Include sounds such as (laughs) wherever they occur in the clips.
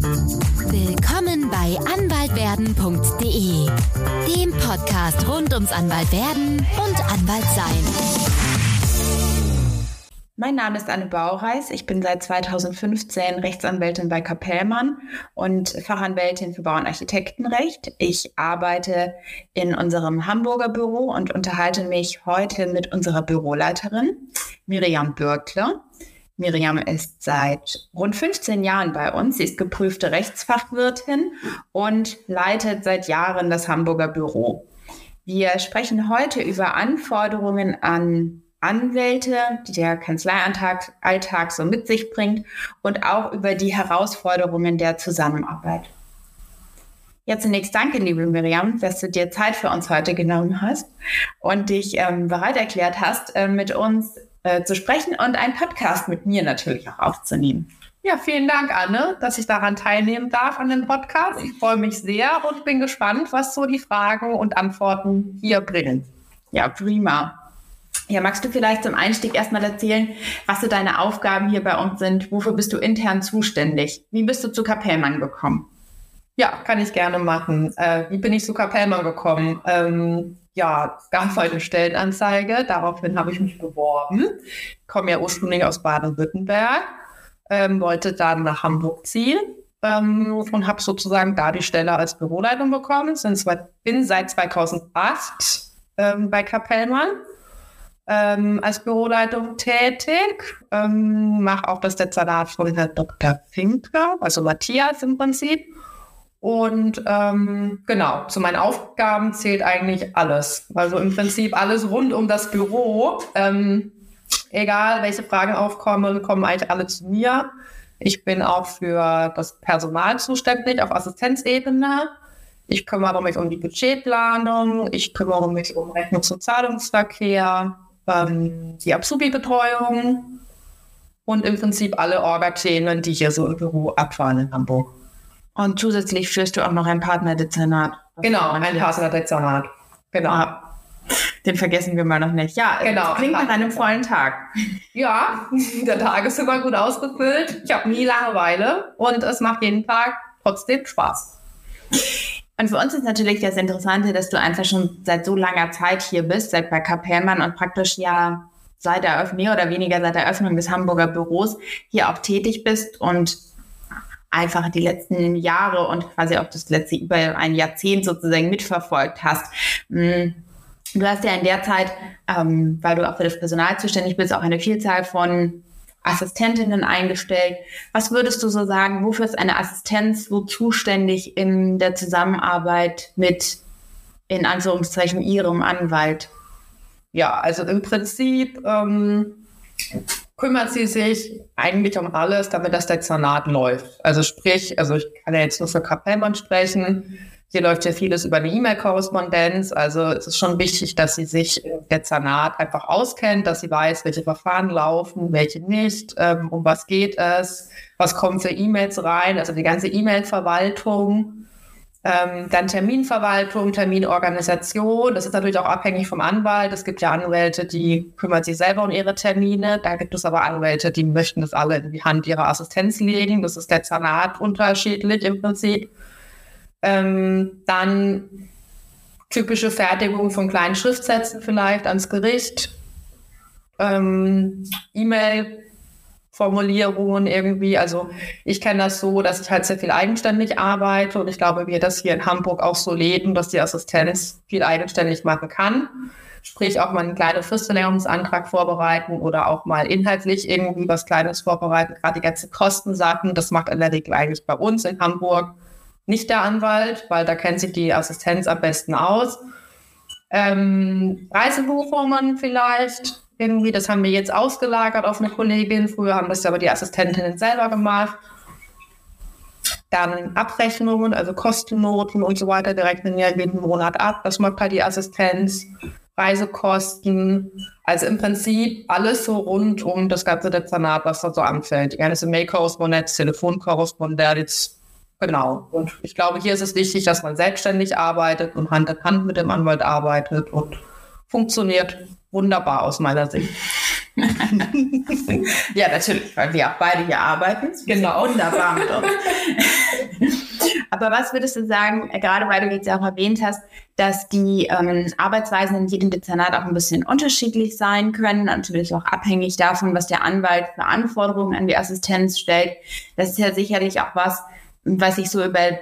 Willkommen bei anwaltwerden.de, dem Podcast rund ums Anwaltwerden und Anwaltsein. Mein Name ist Anne Baureis. Ich bin seit 2015 Rechtsanwältin bei Kapellmann und Fachanwältin für Bau- und Architektenrecht. Ich arbeite in unserem Hamburger Büro und unterhalte mich heute mit unserer Büroleiterin Miriam Bürkle. Miriam ist seit rund 15 Jahren bei uns. Sie ist geprüfte Rechtsfachwirtin und leitet seit Jahren das Hamburger Büro. Wir sprechen heute über Anforderungen an Anwälte, die der Kanzleialltag Alltag so mit sich bringt und auch über die Herausforderungen der Zusammenarbeit. Ja, zunächst danke, liebe Miriam, dass du dir Zeit für uns heute genommen hast und dich ähm, bereit erklärt hast, äh, mit uns äh, zu sprechen und einen Podcast mit mir natürlich auch aufzunehmen. Ja, vielen Dank, Anne, dass ich daran teilnehmen darf an dem Podcast. Ich freue mich sehr und bin gespannt, was so die Fragen und Antworten hier bringen. Ja, prima. Ja, magst du vielleicht zum Einstieg erstmal erzählen, was so deine Aufgaben hier bei uns sind? Wofür bist du intern zuständig? Wie bist du zu Kapellmann gekommen? Ja, kann ich gerne machen. Äh, wie bin ich zu Kapellmann gekommen? Ähm, ja, gab halt eine Stellenanzeige. Daraufhin habe ich mich beworben. Ich komme ja ursprünglich aus Baden-Württemberg, ähm, wollte dann nach Hamburg ziehen ähm, und habe sozusagen da die Stelle als Büroleitung bekommen. bin seit 2008 ähm, bei Kapellmann ähm, als Büroleitung tätig, ähm, mache auch das Dezernat von Herrn Dr. Finker, also Matthias im Prinzip. Und ähm, genau, zu meinen Aufgaben zählt eigentlich alles. Also im Prinzip alles rund um das Büro. Ähm, egal, welche Fragen aufkommen, kommen eigentlich alle zu mir. Ich bin auch für das Personal zuständig auf Assistenzebene. Ich kümmere mich um die Budgetplanung, ich kümmere mich um Rechnungs- und Zahlungsverkehr, ähm, die Azubi-Betreuung und im Prinzip alle Orga-Themen, die hier so im Büro abfahren in Hamburg. Und zusätzlich führst du auch noch ein Partnerdezernat. Genau, ein Partnerdezernat. Genau. Ah, den vergessen wir mal noch nicht. Ja, genau. Klingt nach einem vollen Tag. Ja, (laughs) der Tag ist immer gut ausgefüllt. Ich habe nie Langeweile und es macht jeden Tag trotzdem Spaß. Und für uns ist natürlich das Interessante, dass du einfach schon seit so langer Zeit hier bist, seit bei Kapellmann und praktisch ja seit der Eröffnung, mehr oder weniger seit der Eröffnung des Hamburger Büros hier auch tätig bist und einfach die letzten Jahre und quasi auch das letzte über ein Jahrzehnt sozusagen mitverfolgt hast. Hm, du hast ja in der Zeit, ähm, weil du auch für das Personal zuständig bist, auch eine Vielzahl von Assistentinnen eingestellt. Was würdest du so sagen, wofür ist eine Assistenz so zuständig in der Zusammenarbeit mit, in Anführungszeichen, ihrem Anwalt? Ja, also im Prinzip ähm, kümmert sie sich eigentlich um alles, damit das Dezernat läuft. Also sprich, also ich kann ja jetzt nur für Kapellmann sprechen, hier läuft ja vieles über eine E-Mail-Korrespondenz. Also es ist schon wichtig, dass sie sich im Dezernat einfach auskennt, dass sie weiß, welche Verfahren laufen, welche nicht, ähm, um was geht es, was kommen für E-Mails rein, also die ganze E-Mail-Verwaltung. Ähm, dann Terminverwaltung, Terminorganisation. Das ist natürlich auch abhängig vom Anwalt. Es gibt ja Anwälte, die kümmern sich selber um ihre Termine. Da gibt es aber Anwälte, die möchten das alle in die Hand ihrer Assistenz legen. Das ist Dezernat unterschiedlich im Prinzip. Ähm, dann typische Fertigung von kleinen Schriftsätzen vielleicht ans Gericht. Ähm, E-Mail. Formulierungen irgendwie. Also ich kenne das so, dass ich halt sehr viel eigenständig arbeite und ich glaube, wir das hier in Hamburg auch so leben, dass die Assistenz viel eigenständig machen kann. Sprich auch mal einen kleinen Fristverlängerungsantrag vorbereiten oder auch mal inhaltlich irgendwie was Kleines vorbereiten. Gerade die ganzen Kostensachen, das macht in der Regel eigentlich bei uns in Hamburg nicht der Anwalt, weil da kennt sich die Assistenz am besten aus. Ähm, Reisebuchungen vielleicht, irgendwie, das haben wir jetzt ausgelagert auf eine Kollegin. Früher haben das aber die Assistentinnen selber gemacht. Dann Abrechnungen, also Kostennoten und so weiter, die rechnen ja jeden Monat ab. Das macht halt die Assistenz. Reisekosten, also im Prinzip alles so rund um das ganze Dezernat, was da so anfällt. Die ganze Mail-Korrespondenz, Telefonkorrespondenz, Genau. Und ich glaube, hier ist es wichtig, dass man selbstständig arbeitet und Hand in Hand mit dem Anwalt arbeitet und funktioniert wunderbar aus meiner Sicht. (laughs) ja, natürlich, weil wir auch beide hier arbeiten. Genau. Wunderbar mit uns. Aber was würdest du sagen, äh, gerade weil du jetzt auch erwähnt hast, dass die ähm, Arbeitsweisen in jedem Dezernat auch ein bisschen unterschiedlich sein können, natürlich auch abhängig davon, was der Anwalt für Anforderungen an die Assistenz stellt. Das ist ja sicherlich auch was, was sich so über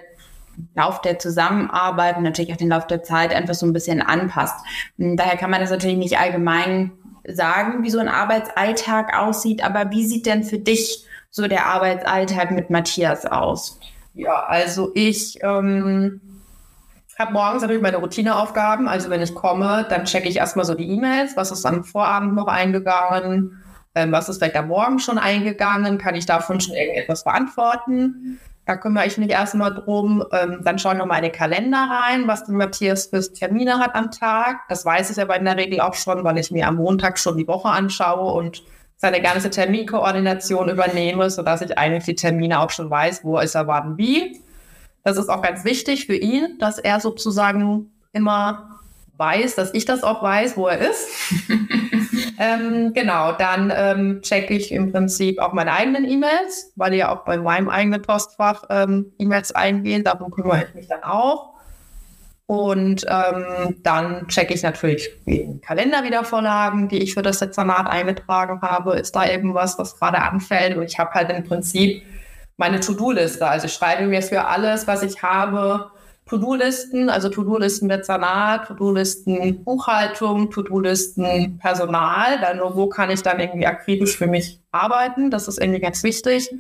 Lauf der Zusammenarbeit und natürlich auch den Lauf der Zeit einfach so ein bisschen anpasst. Und daher kann man das natürlich nicht allgemein sagen, wie so ein Arbeitsalltag aussieht, aber wie sieht denn für dich so der Arbeitsalltag mit Matthias aus? Ja, also ich ähm, habe morgens natürlich meine Routineaufgaben. Also wenn ich komme, dann checke ich erstmal so die E-Mails, was ist am Vorabend noch eingegangen, ähm, was ist vielleicht am Morgen schon eingegangen, kann ich davon schon irgendetwas beantworten. Da kümmere ich mich erstmal drum. Ähm, dann schaue ich noch mal in den Kalender rein, was der Matthias für Termine hat am Tag. Das weiß ich aber in der Regel auch schon, weil ich mir am Montag schon die Woche anschaue und seine ganze Terminkoordination übernehme, sodass ich eigentlich die Termine auch schon weiß, wo ist er wann wie. Das ist auch ganz wichtig für ihn, dass er sozusagen immer weiß, dass ich das auch weiß, wo er ist. (laughs) ähm, genau, dann ähm, checke ich im Prinzip auch meine eigenen E-Mails, weil ja auch bei meinem eigenen Postfach ähm, E-Mails eingehen. Darum kümmere ich mich dann auch. Und ähm, dann checke ich natürlich den Kalenderwiedervorlagen, die ich für das Dezernat eingetragen habe. Ist da irgendwas, was gerade anfällt? Und ich habe halt im Prinzip meine To-Do-Liste. Also ich schreibe mir für alles, was ich habe, To-Do-Listen, also To-Do-Listen Dezernat, To-Do-Listen Buchhaltung, To-Do-Listen Personal. Dann nur, wo kann ich dann irgendwie akribisch für mich arbeiten? Das ist irgendwie ganz wichtig.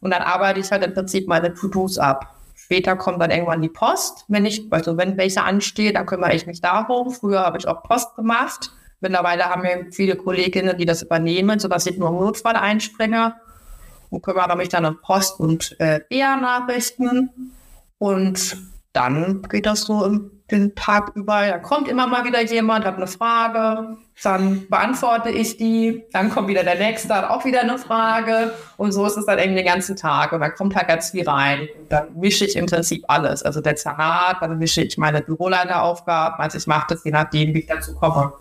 Und dann arbeite ich halt im Prinzip meine To-Dos ab. Später kommt dann irgendwann die Post. Wenn ich, also wenn welche ansteht, dann kümmere ich mich darum. Früher habe ich auch Post gemacht. Mittlerweile haben wir viele Kolleginnen, die das übernehmen, sodass ich nur im Notfall einspringe und kümmere mich dann um Post- und äh, BR-Nachrichten. Und dann geht das so den Tag über. Da kommt immer mal wieder jemand, hat eine Frage, dann beantworte ich die, dann kommt wieder der nächste, hat auch wieder eine Frage und so ist es dann irgendwie den ganzen Tag und dann kommt halt ganz viel rein. Dann mische ich Prinzip alles, also Dezernat, dann mische ich meine Büroleiteraufgaben, also ich mache das je nachdem, wie ich dazu komme.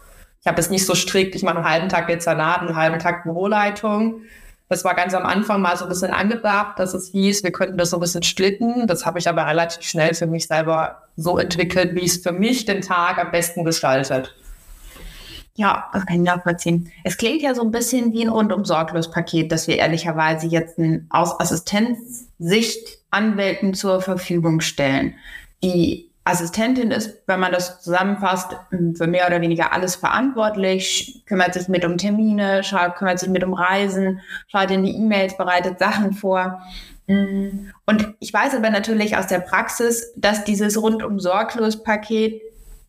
Ich habe es nicht so strikt, ich mache einen halben Tag Dezernat, einen halben Tag Büroleitung. Das war ganz am Anfang mal so ein bisschen angedacht, dass es hieß, wir könnten das so ein bisschen splitten. Das habe ich aber relativ schnell für mich selber so entwickelt, wie es für mich den Tag am besten gestaltet. Ja, das kann ich nachvollziehen. Es klingt ja so ein bisschen wie ein rundum sorglos Paket, das wir ehrlicherweise jetzt aus Assistenzsicht Anwälten zur Verfügung stellen. Die Assistentin ist, wenn man das zusammenfasst, für mehr oder weniger alles verantwortlich, kümmert sich mit um Termine, kümmert sich mit um Reisen, schaut in die E-Mails, bereitet Sachen vor. Und ich weiß aber natürlich aus der Praxis, dass dieses rundum sorglos Paket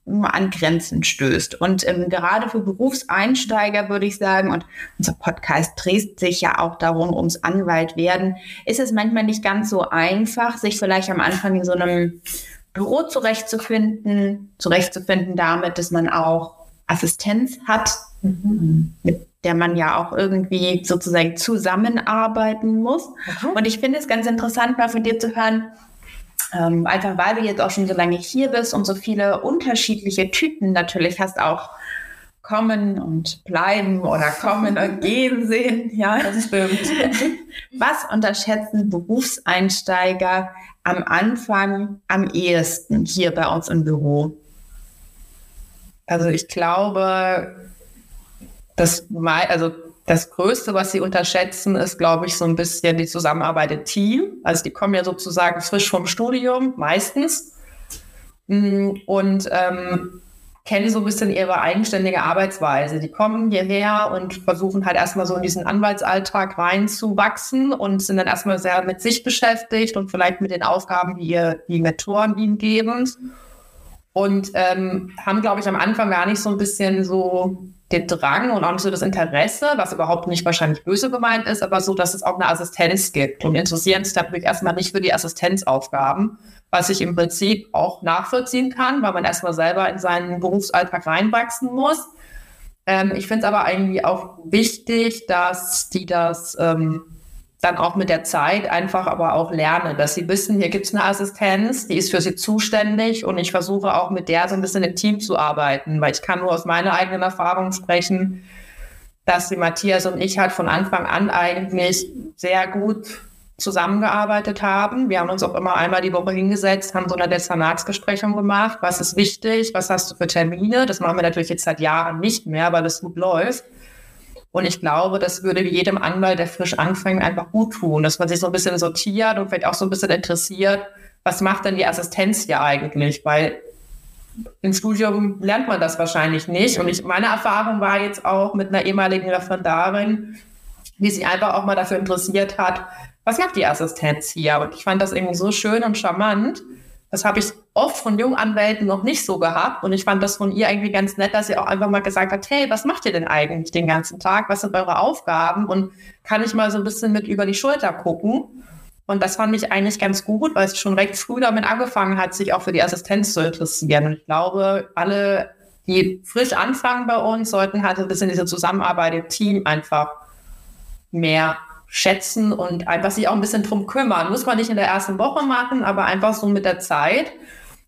an Grenzen stößt. Und ähm, gerade für Berufseinsteiger würde ich sagen, und unser Podcast dreht sich ja auch darum, ums Anwalt werden, ist es manchmal nicht ganz so einfach, sich vielleicht am Anfang in so einem Büro zurechtzufinden, zurechtzufinden damit, dass man auch Assistenz hat, mhm. mit der man ja auch irgendwie sozusagen zusammenarbeiten muss. Mhm. Und ich finde es ganz interessant, mal von dir zu hören, ähm, einfach weil du jetzt auch schon so lange hier bist und so viele unterschiedliche Typen natürlich hast, auch kommen und bleiben oder kommen und (laughs) gehen sehen. Ja, das stimmt. (laughs) Was unterschätzen Berufseinsteiger am Anfang am ehesten hier bei uns im Büro? Also ich glaube, das, also das Größte, was sie unterschätzen, ist, glaube ich, so ein bisschen die Zusammenarbeit im Team. Also die kommen ja sozusagen frisch vom Studium, meistens. Mm, und ähm, kennen so ein bisschen ihre eigenständige Arbeitsweise. Die kommen hierher und versuchen halt erstmal so in diesen Anwaltsalltag reinzuwachsen und sind dann erstmal sehr mit sich beschäftigt und vielleicht mit den Aufgaben, die ihr die Mentoren ihnen geben. Und ähm, haben, glaube ich, am Anfang gar nicht so ein bisschen so den Drang und auch nicht so das Interesse, was überhaupt nicht wahrscheinlich böse gemeint ist, aber so, dass es auch eine Assistenz gibt und interessieren sich natürlich erstmal nicht für die Assistenzaufgaben, was ich im Prinzip auch nachvollziehen kann, weil man erstmal selber in seinen Berufsalltag reinwachsen muss. Ähm, ich finde es aber eigentlich auch wichtig, dass die das ähm, dann auch mit der Zeit einfach aber auch lernen, dass sie wissen, hier gibt es eine Assistenz, die ist für sie zuständig und ich versuche auch mit der so ein bisschen im Team zu arbeiten, weil ich kann nur aus meiner eigenen Erfahrung sprechen, dass die Matthias und ich halt von Anfang an eigentlich sehr gut zusammengearbeitet haben. Wir haben uns auch immer einmal die Woche hingesetzt, haben so eine Dezernatsbesprechung gemacht. Was ist wichtig? Was hast du für Termine? Das machen wir natürlich jetzt seit Jahren nicht mehr, weil es gut läuft. Und ich glaube, das würde jedem Anwalt, der frisch anfängt, einfach gut tun, dass man sich so ein bisschen sortiert und vielleicht auch so ein bisschen interessiert, was macht denn die Assistenz hier eigentlich? Weil im Studium lernt man das wahrscheinlich nicht. Und ich, meine Erfahrung war jetzt auch mit einer ehemaligen Referendarin, die sich einfach auch mal dafür interessiert hat, was macht die Assistenz hier? Und ich fand das irgendwie so schön und charmant. Das habe ich oft von Junganwälten noch nicht so gehabt. Und ich fand das von ihr irgendwie ganz nett, dass sie auch einfach mal gesagt hat, hey, was macht ihr denn eigentlich den ganzen Tag? Was sind eure Aufgaben? Und kann ich mal so ein bisschen mit über die Schulter gucken? Und das fand ich eigentlich ganz gut, weil sie schon recht früh damit angefangen hat, sich auch für die Assistenz zu interessieren. Und ich glaube, alle, die frisch anfangen bei uns, sollten halt ein bisschen diese Zusammenarbeit im Team einfach mehr schätzen und einfach sich auch ein bisschen drum kümmern. Muss man nicht in der ersten Woche machen, aber einfach so mit der Zeit.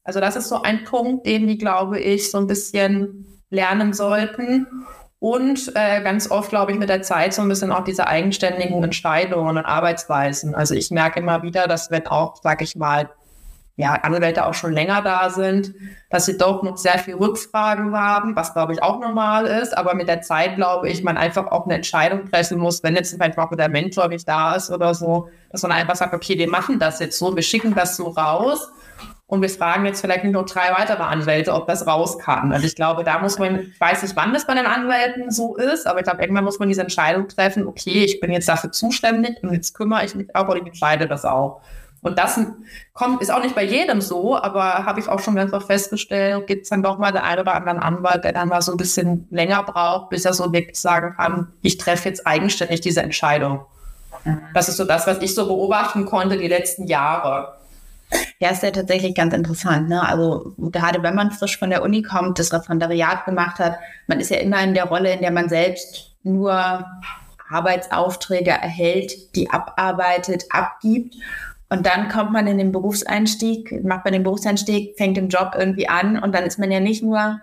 Also das ist so ein Punkt, den die, glaube ich, so ein bisschen lernen sollten. Und äh, ganz oft, glaube ich, mit der Zeit so ein bisschen auch diese eigenständigen Entscheidungen und Arbeitsweisen. Also ich merke immer wieder, dass wenn auch, sage ich mal, ja, Anwälte auch schon länger da sind, dass sie doch noch sehr viel Rückfragen haben, was glaube ich auch normal ist. Aber mit der Zeit glaube ich, man einfach auch eine Entscheidung treffen muss, wenn jetzt vielleicht auch der Mentor nicht da ist oder so, dass man einfach sagt, okay, wir machen das jetzt so, wir schicken das so raus und wir fragen jetzt vielleicht nur drei weitere Anwälte, ob das raus kann. Also ich glaube, da muss man, ich weiß nicht, wann das bei den Anwälten so ist, aber ich glaube, irgendwann muss man diese Entscheidung treffen, okay, ich bin jetzt dafür zuständig und jetzt kümmere ich mich auch und ich entscheide das auch. Und das kommt, ist auch nicht bei jedem so, aber habe ich auch schon ganz oft festgestellt, gibt es dann doch mal den einen oder anderen Anwalt, der dann mal so ein bisschen länger braucht, bis er so wirklich sagen kann, ich treffe jetzt eigenständig diese Entscheidung. Das ist so das, was ich so beobachten konnte die letzten Jahre. Ja, ist ja tatsächlich ganz interessant. Ne? Also gerade wenn man frisch von der Uni kommt, das Referendariat gemacht hat, man ist ja immer in der Rolle, in der man selbst nur Arbeitsaufträge erhält, die abarbeitet, abgibt. Und dann kommt man in den Berufseinstieg, macht man den Berufseinstieg, fängt den Job irgendwie an und dann ist man ja nicht nur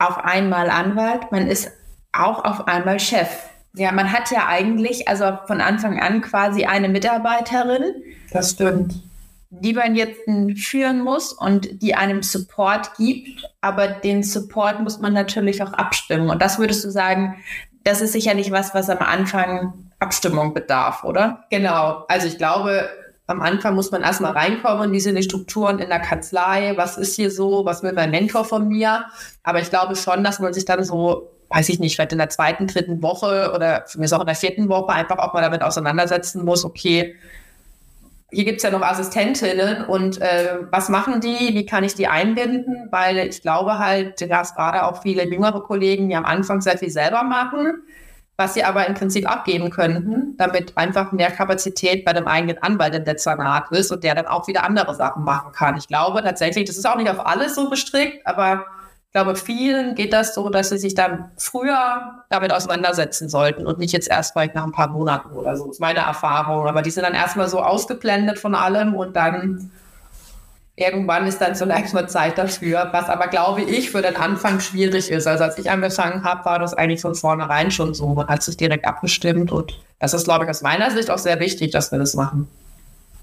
auf einmal Anwalt, man ist auch auf einmal Chef. Ja, man hat ja eigentlich, also von Anfang an quasi eine Mitarbeiterin. Das stimmt. Die man jetzt führen muss und die einem Support gibt, aber den Support muss man natürlich auch abstimmen. Und das würdest du sagen, das ist sicherlich was, was am Anfang Abstimmung bedarf, oder? Genau. Also ich glaube, am Anfang muss man erstmal reinkommen, wie sind die Strukturen in der Kanzlei, was ist hier so, was will mein Mentor von mir. Aber ich glaube schon, dass man sich dann so, weiß ich nicht, vielleicht in der zweiten, dritten Woche oder für mich auch in der vierten Woche einfach auch mal damit auseinandersetzen muss, okay, hier gibt's ja noch Assistentinnen und äh, was machen die, wie kann ich die einbinden? Weil ich glaube halt, dass gerade auch viele jüngere Kollegen, die am Anfang sehr viel selber machen, was sie aber im Prinzip abgeben könnten, damit einfach mehr Kapazität bei dem eigenen Anwalt im Dezernat ist und der dann auch wieder andere Sachen machen kann. Ich glaube tatsächlich, das ist auch nicht auf alles so bestrickt, aber ich glaube, vielen geht das so, dass sie sich dann früher damit auseinandersetzen sollten und nicht jetzt erst vielleicht nach ein paar Monaten oder so. Das ist meine Erfahrung. Aber die sind dann erstmal so ausgeblendet von allem und dann irgendwann ist dann so langsam Zeit dafür, was aber glaube ich für den Anfang schwierig ist. Also als ich angefangen habe, war das eigentlich von vornherein schon so. Man hat sich direkt abgestimmt und das ist, glaube ich, aus meiner Sicht auch sehr wichtig, dass wir das machen.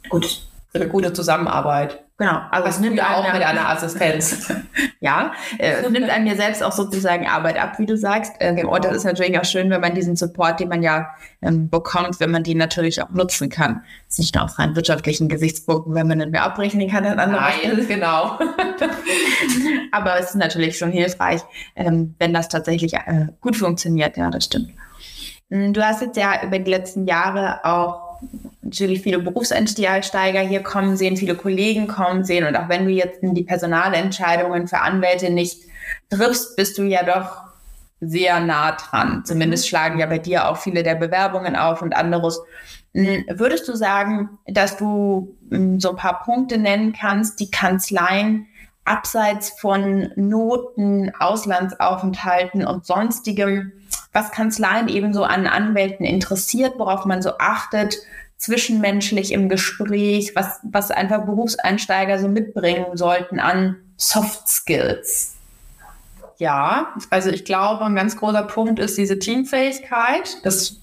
Gut. Eine gute Zusammenarbeit. Genau, also es nimmt auch mit einer Assistenz. (laughs) ja, äh, es nimmt einem ja selbst auch sozusagen Arbeit ab, wie du sagst. Äh, genau. Und das ist natürlich auch schön, wenn man diesen Support, den man ja ähm, bekommt, wenn man den natürlich auch nutzen kann. Das ist nicht nur aus rein wirtschaftlichen Gesichtspunkten, wenn man nicht mehr abrechnen kann, dann andere. Nein, genau. (laughs) Aber es ist natürlich schon hilfreich, ähm, wenn das tatsächlich äh, gut funktioniert. Ja, das stimmt. Hm, du hast jetzt ja über die letzten Jahre auch natürlich viele Berufseinsteiger hier kommen sehen, viele Kollegen kommen sehen. Und auch wenn du jetzt die Personalentscheidungen für Anwälte nicht triffst, bist du ja doch sehr nah dran. Zumindest mhm. schlagen ja bei dir auch viele der Bewerbungen auf und anderes. Hm, würdest du sagen, dass du hm, so ein paar Punkte nennen kannst, die Kanzleien abseits von Noten, Auslandsaufenthalten und sonstigem, was Kanzleien ebenso an Anwälten interessiert, worauf man so achtet, zwischenmenschlich im Gespräch, was, was einfach Berufseinsteiger so mitbringen sollten an Soft Skills? Ja, also ich glaube, ein ganz großer Punkt ist diese Teamfähigkeit. Das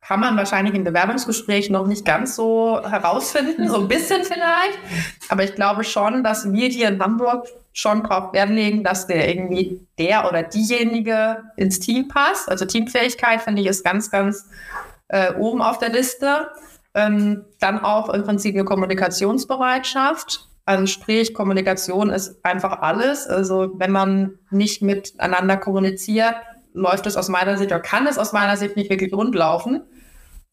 kann man wahrscheinlich im Bewerbungsgespräch noch nicht ganz so herausfinden, so ein bisschen vielleicht. Aber ich glaube schon, dass wir hier in Hamburg schon drauf Wert legen, dass der irgendwie der oder diejenige ins Team passt. Also Teamfähigkeit finde ich ist ganz, ganz äh, oben auf der Liste. Ähm, dann auch im Prinzip eine Kommunikationsbereitschaft. Also sprich, Kommunikation ist einfach alles. Also wenn man nicht miteinander kommuniziert, läuft es aus meiner Sicht oder kann es aus meiner Sicht nicht wirklich rundlaufen.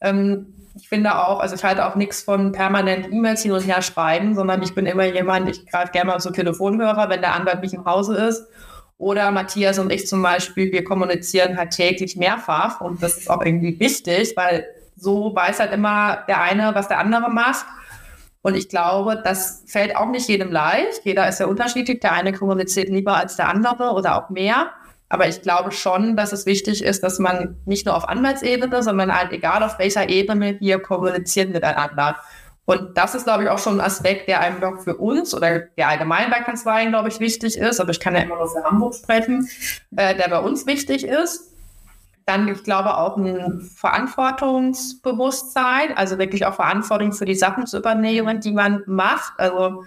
Ähm, ich finde auch, also ich halte auch nichts von permanent E-Mails hin und her schreiben, sondern ich bin immer jemand, ich greife gerne mal zu Telefonhörer, wenn der Anwalt nicht im Hause ist. Oder Matthias und ich zum Beispiel, wir kommunizieren halt täglich mehrfach und das ist auch irgendwie wichtig, weil so weiß halt immer der eine, was der andere macht. Und ich glaube, das fällt auch nicht jedem leicht. Jeder ist ja unterschiedlich. Der eine kommuniziert lieber als der andere oder auch mehr. Aber ich glaube schon, dass es wichtig ist, dass man nicht nur auf Anwaltsebene, sondern halt egal auf welcher Ebene hier kommuniziert miteinander. Und das ist, glaube ich, auch schon ein Aspekt, der einem für uns oder der allgemein bei Kanzleien, glaube ich, wichtig ist. Aber ich kann ja immer nur für Hamburg sprechen, äh, der bei uns wichtig ist. Dann, ich glaube, auch ein Verantwortungsbewusstsein, also wirklich auch Verantwortung für die Sachen zu übernehmen, die man macht. Also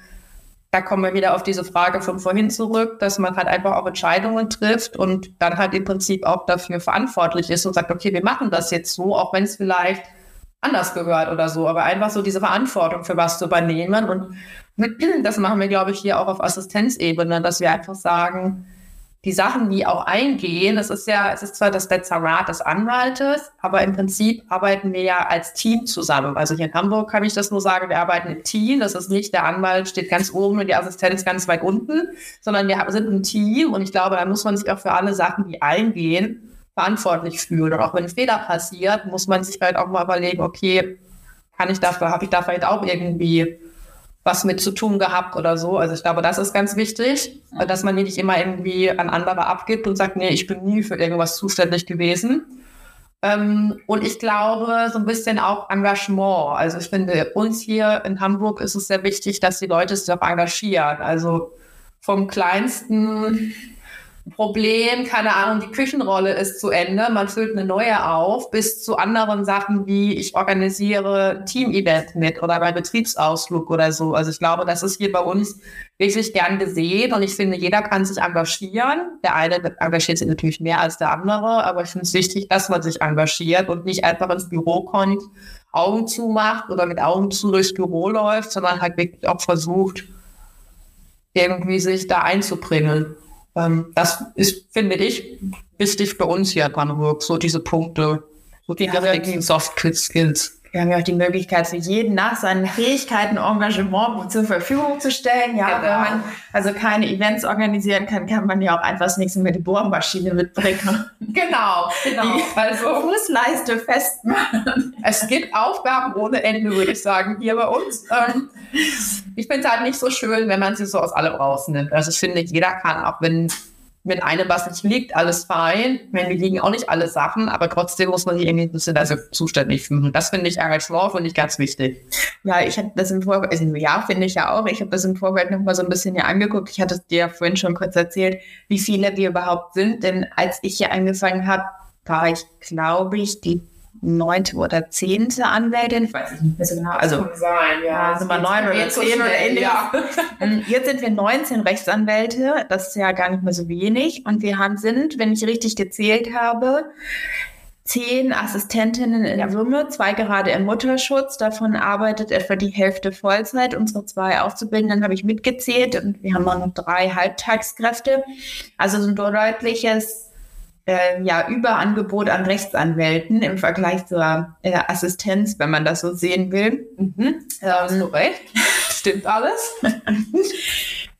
da kommen wir wieder auf diese Frage von vorhin zurück, dass man halt einfach auch Entscheidungen trifft und dann halt im Prinzip auch dafür verantwortlich ist und sagt, okay, wir machen das jetzt so, auch wenn es vielleicht anders gehört oder so, aber einfach so diese Verantwortung für was zu übernehmen und (clears throat) das machen wir, glaube ich, hier auch auf Assistenzebene, dass wir einfach sagen, die Sachen, die auch eingehen, das ist ja, es ist zwar das Dezernat des Anwaltes, aber im Prinzip arbeiten wir ja als Team zusammen. Also hier in Hamburg kann ich das nur sagen, wir arbeiten im Team. Das ist nicht, der Anwalt steht ganz oben und die Assistenz ganz weit unten, sondern wir sind ein Team und ich glaube, da muss man sich auch für alle Sachen, die eingehen, verantwortlich fühlen. Und auch wenn ein Fehler passiert, muss man sich halt auch mal überlegen, okay, kann ich dafür, habe ich da vielleicht auch irgendwie was mit zu tun gehabt oder so. Also ich glaube, das ist ganz wichtig, dass man nicht immer irgendwie an andere abgibt und sagt, nee, ich bin nie für irgendwas zuständig gewesen. Ähm, und ich glaube, so ein bisschen auch Engagement. Also ich finde, uns hier in Hamburg ist es sehr wichtig, dass die Leute sich auch engagieren. Also vom kleinsten Problem, keine Ahnung, die Küchenrolle ist zu Ende, man füllt eine neue auf, bis zu anderen Sachen wie ich organisiere Team-Event mit oder bei Betriebsausflug oder so. Also ich glaube, das ist hier bei uns wirklich gern gesehen und ich finde, jeder kann sich engagieren. Der eine engagiert sich natürlich mehr als der andere, aber ich finde es wichtig, dass man sich engagiert und nicht einfach ins Büro kommt, Augen zumacht oder mit Augen zu durchs Büro läuft, sondern halt wirklich auch versucht, irgendwie sich da einzubringen. Ähm, das ist, finde ich, wichtig für uns hier Brandenburg, so diese Punkte, so die direkten Soft Skills. Wir haben ja auch die Möglichkeit, für jeden nach seinen Fähigkeiten Engagement zur Verfügung zu stellen. Ja, genau. wenn man also keine Events organisieren kann, kann man ja auch einfach das nächste mit die Bohrmaschine mitbringen. (laughs) Genau, genau. Die also Fußleiste festmachen. Es gibt Aufgaben ohne Ende, würde ich sagen, hier bei uns. Ähm, ich finde es halt nicht so schön, wenn man sie so aus allem rausnimmt. Also ich finde, jeder kann, auch wenn mit einem was nicht liegt, alles fein. Wenn wir liegen auch nicht alle Sachen, aber trotzdem muss man sich irgendwie ein bisschen also zuständig fühlen. Das finde ich Engagement finde ich ganz wichtig. Ja, ich hatte das im Vorfeld, also ja, finde ich ja auch. Ich habe das im Vorfeld noch mal so ein bisschen hier angeguckt. Ich hatte es dir ja vorhin schon kurz erzählt, wie viele wir überhaupt sind. Denn als ich hier angefangen habe, war ich, glaube ich, die neunte oder zehnte Anwältin, ich weiß nicht mehr so genau. Also, kann sein, ja. Sind wir neun oder zehn oder ähnlich. Ja. Jetzt sind wir 19 Rechtsanwälte, das ist ja gar nicht mehr so wenig. Und wir haben, sind, wenn ich richtig gezählt habe, zehn Assistentinnen in der Summe, zwei gerade im Mutterschutz. Davon arbeitet etwa die Hälfte Vollzeit. Unsere zwei Auszubildenden habe ich mitgezählt und wir haben noch drei Halbtagskräfte. Also so ein deutliches äh, ja, Überangebot an Rechtsanwälten im Vergleich zur äh, Assistenz, wenn man das so sehen will. Mhm. Ähm, so recht. (laughs) Stimmt alles.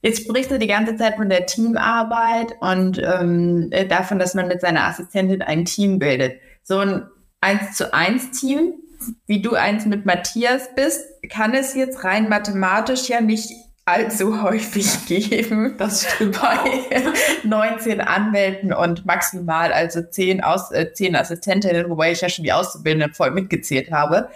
Jetzt sprichst du die ganze Zeit von der Teamarbeit und ähm, äh, davon, dass man mit seiner Assistentin ein Team bildet. So ein 1 zu 1 Team, wie du eins mit Matthias bist, kann es jetzt rein mathematisch ja nicht allzu häufig (laughs) geben. Das stimmt bei (laughs) 19 Anwälten und maximal also 10, Aus, äh, 10 Assistentinnen, wobei ich ja schon die Auszubildenden voll mitgezählt habe.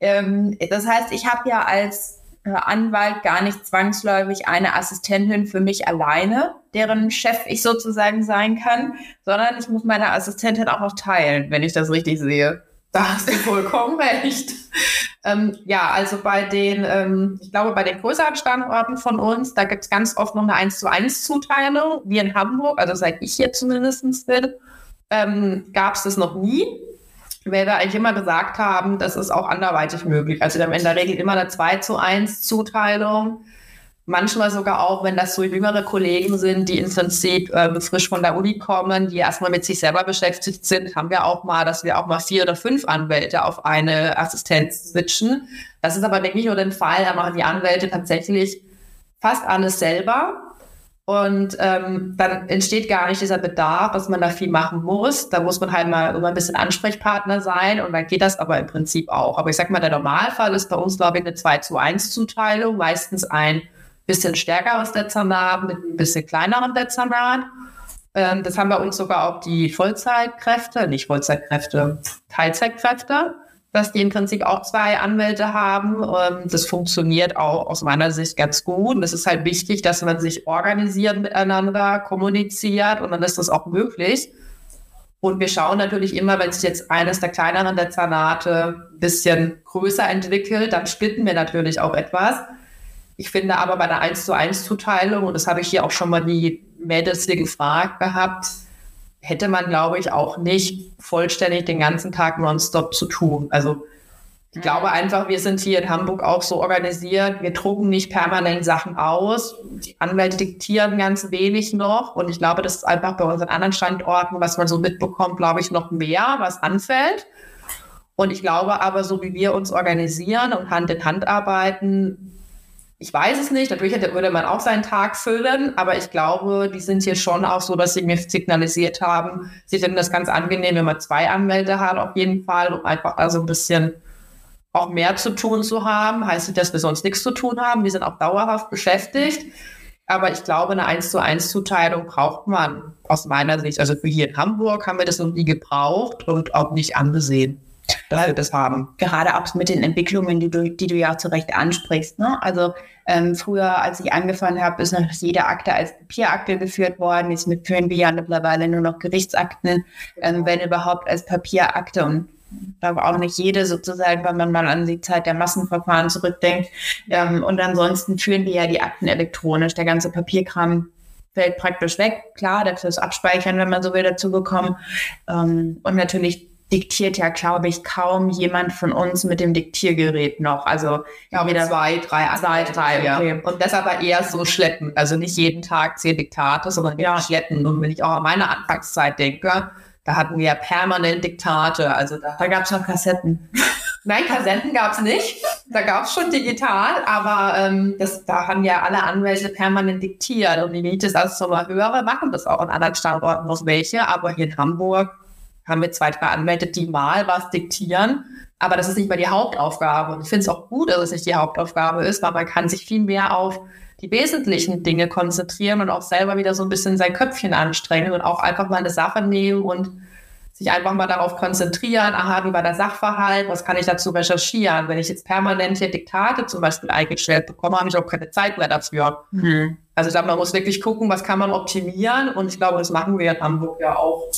Ähm, das heißt, ich habe ja als äh, Anwalt gar nicht zwangsläufig eine Assistentin für mich alleine, deren Chef ich sozusagen sein kann, sondern ich muss meine Assistentin auch noch teilen, wenn ich das richtig sehe. Da hast du vollkommen recht. Ähm, ja, also bei den, ähm, ich glaube, bei den größeren Standorten von uns, da gibt es ganz oft noch eine 1 zu 1 Zuteilung, wie in Hamburg, also seit ich hier zumindest bin, ähm, gab es das noch nie. Weil wir eigentlich immer gesagt haben, das ist auch anderweitig möglich. Also wir haben in der Regel immer eine 2 zu 1 Zuteilung manchmal sogar auch, wenn das so jüngere Kollegen sind, die im Prinzip äh, frisch von der Uni kommen, die erstmal mit sich selber beschäftigt sind, haben wir auch mal, dass wir auch mal vier oder fünf Anwälte auf eine Assistenz switchen. Das ist aber wirklich nur der Fall, da machen die Anwälte tatsächlich fast alles selber. Und ähm, dann entsteht gar nicht dieser Bedarf, dass man da viel machen muss. Da muss man halt mal immer ein bisschen Ansprechpartner sein und dann geht das aber im Prinzip auch. Aber ich sag mal, der Normalfall ist bei uns, glaube ich, eine 2 zu 1 Zuteilung, meistens ein bisschen stärkeres Dezernat mit ein bisschen kleineren Dezernat. Ähm, das haben bei uns sogar auch die Vollzeitkräfte, nicht Vollzeitkräfte, Teilzeitkräfte, dass die im Prinzip auch zwei Anwälte haben. Ähm, das funktioniert auch aus meiner Sicht ganz gut. Und es ist halt wichtig, dass man sich organisiert miteinander, kommuniziert und dann ist das auch möglich. Und wir schauen natürlich immer, wenn sich jetzt eines der kleineren Dezernate ein bisschen größer entwickelt, dann splitten wir natürlich auch etwas. Ich finde aber bei der 1 zu 1 Zuteilung, und das habe ich hier auch schon mal die Mädels hier gefragt gehabt, hätte man, glaube ich, auch nicht vollständig den ganzen Tag nonstop zu tun. Also ich glaube einfach, wir sind hier in Hamburg auch so organisiert. Wir drucken nicht permanent Sachen aus. Die Anwälte diktieren ganz wenig noch. Und ich glaube, das ist einfach bei unseren anderen Standorten, was man so mitbekommt, glaube ich, noch mehr, was anfällt. Und ich glaube aber, so wie wir uns organisieren und Hand in Hand arbeiten, ich weiß es nicht, natürlich hätte, würde man auch seinen Tag füllen, aber ich glaube, die sind hier schon auch so, dass sie mir signalisiert haben, sie finden das ganz angenehm, wenn man zwei Anwälte hat, auf jeden Fall, um einfach also ein bisschen auch mehr zu tun zu haben. Heißt nicht, dass wir sonst nichts zu tun haben. Wir sind auch dauerhaft beschäftigt. Aber ich glaube, eine 1 zu 1 Zuteilung braucht man aus meiner Sicht. Also für hier in Hamburg haben wir das noch nie gebraucht und auch nicht angesehen dass wir das haben. Gerade auch mit den Entwicklungen, die du, die du ja zu Recht ansprichst. Ne? Also ähm, früher, als ich angefangen habe, ist noch jede Akte als Papierakte geführt worden. Jetzt führen wir ja mittlerweile nur noch Gerichtsakten, ähm, wenn überhaupt als Papierakte und aber auch nicht jede sozusagen, wenn man mal an die Zeit der Massenverfahren zurückdenkt. Ähm, und ansonsten führen wir ja die Akten elektronisch. Der ganze Papierkram fällt praktisch weg. Klar, dafür ist Abspeichern, wenn man so will, dazu bekommen. Ähm, und natürlich diktiert ja, glaube ich, kaum jemand von uns mit dem Diktiergerät noch. Also ja, wieder zwei, drei, zwei, drei, ja. Okay. Und das aber eher so schleppen. Also nicht jeden Tag zehn Diktate, sondern ja. schleppen. Und wenn ich auch an meine Anfangszeit denke, da hatten wir ja permanent Diktate. Also da, da gab es noch Kassetten. (laughs) Nein, Kassetten gab es nicht. Da gab es schon digital, aber ähm, das, da haben ja alle Anwälte permanent diktiert. Und wie ich das also so mal höre, machen das auch an anderen Standorten noch welche. Aber hier in Hamburg haben wir zwei, drei Anwälte, die mal was diktieren. Aber das ist nicht mehr die Hauptaufgabe. Und ich finde es auch gut, dass es nicht die Hauptaufgabe ist, weil man kann sich viel mehr auf die wesentlichen Dinge konzentrieren und auch selber wieder so ein bisschen sein Köpfchen anstrengen und auch einfach mal eine Sache nehmen und sich einfach mal darauf konzentrieren, aha, wie war der Sachverhalt, was kann ich dazu recherchieren? Wenn ich jetzt permanent hier Diktate zum Beispiel eingestellt bekomme, habe ich auch keine Zeit mehr dafür. Mhm. Also ich glaube, man muss wirklich gucken, was kann man optimieren und ich glaube, das machen wir in Hamburg ja auch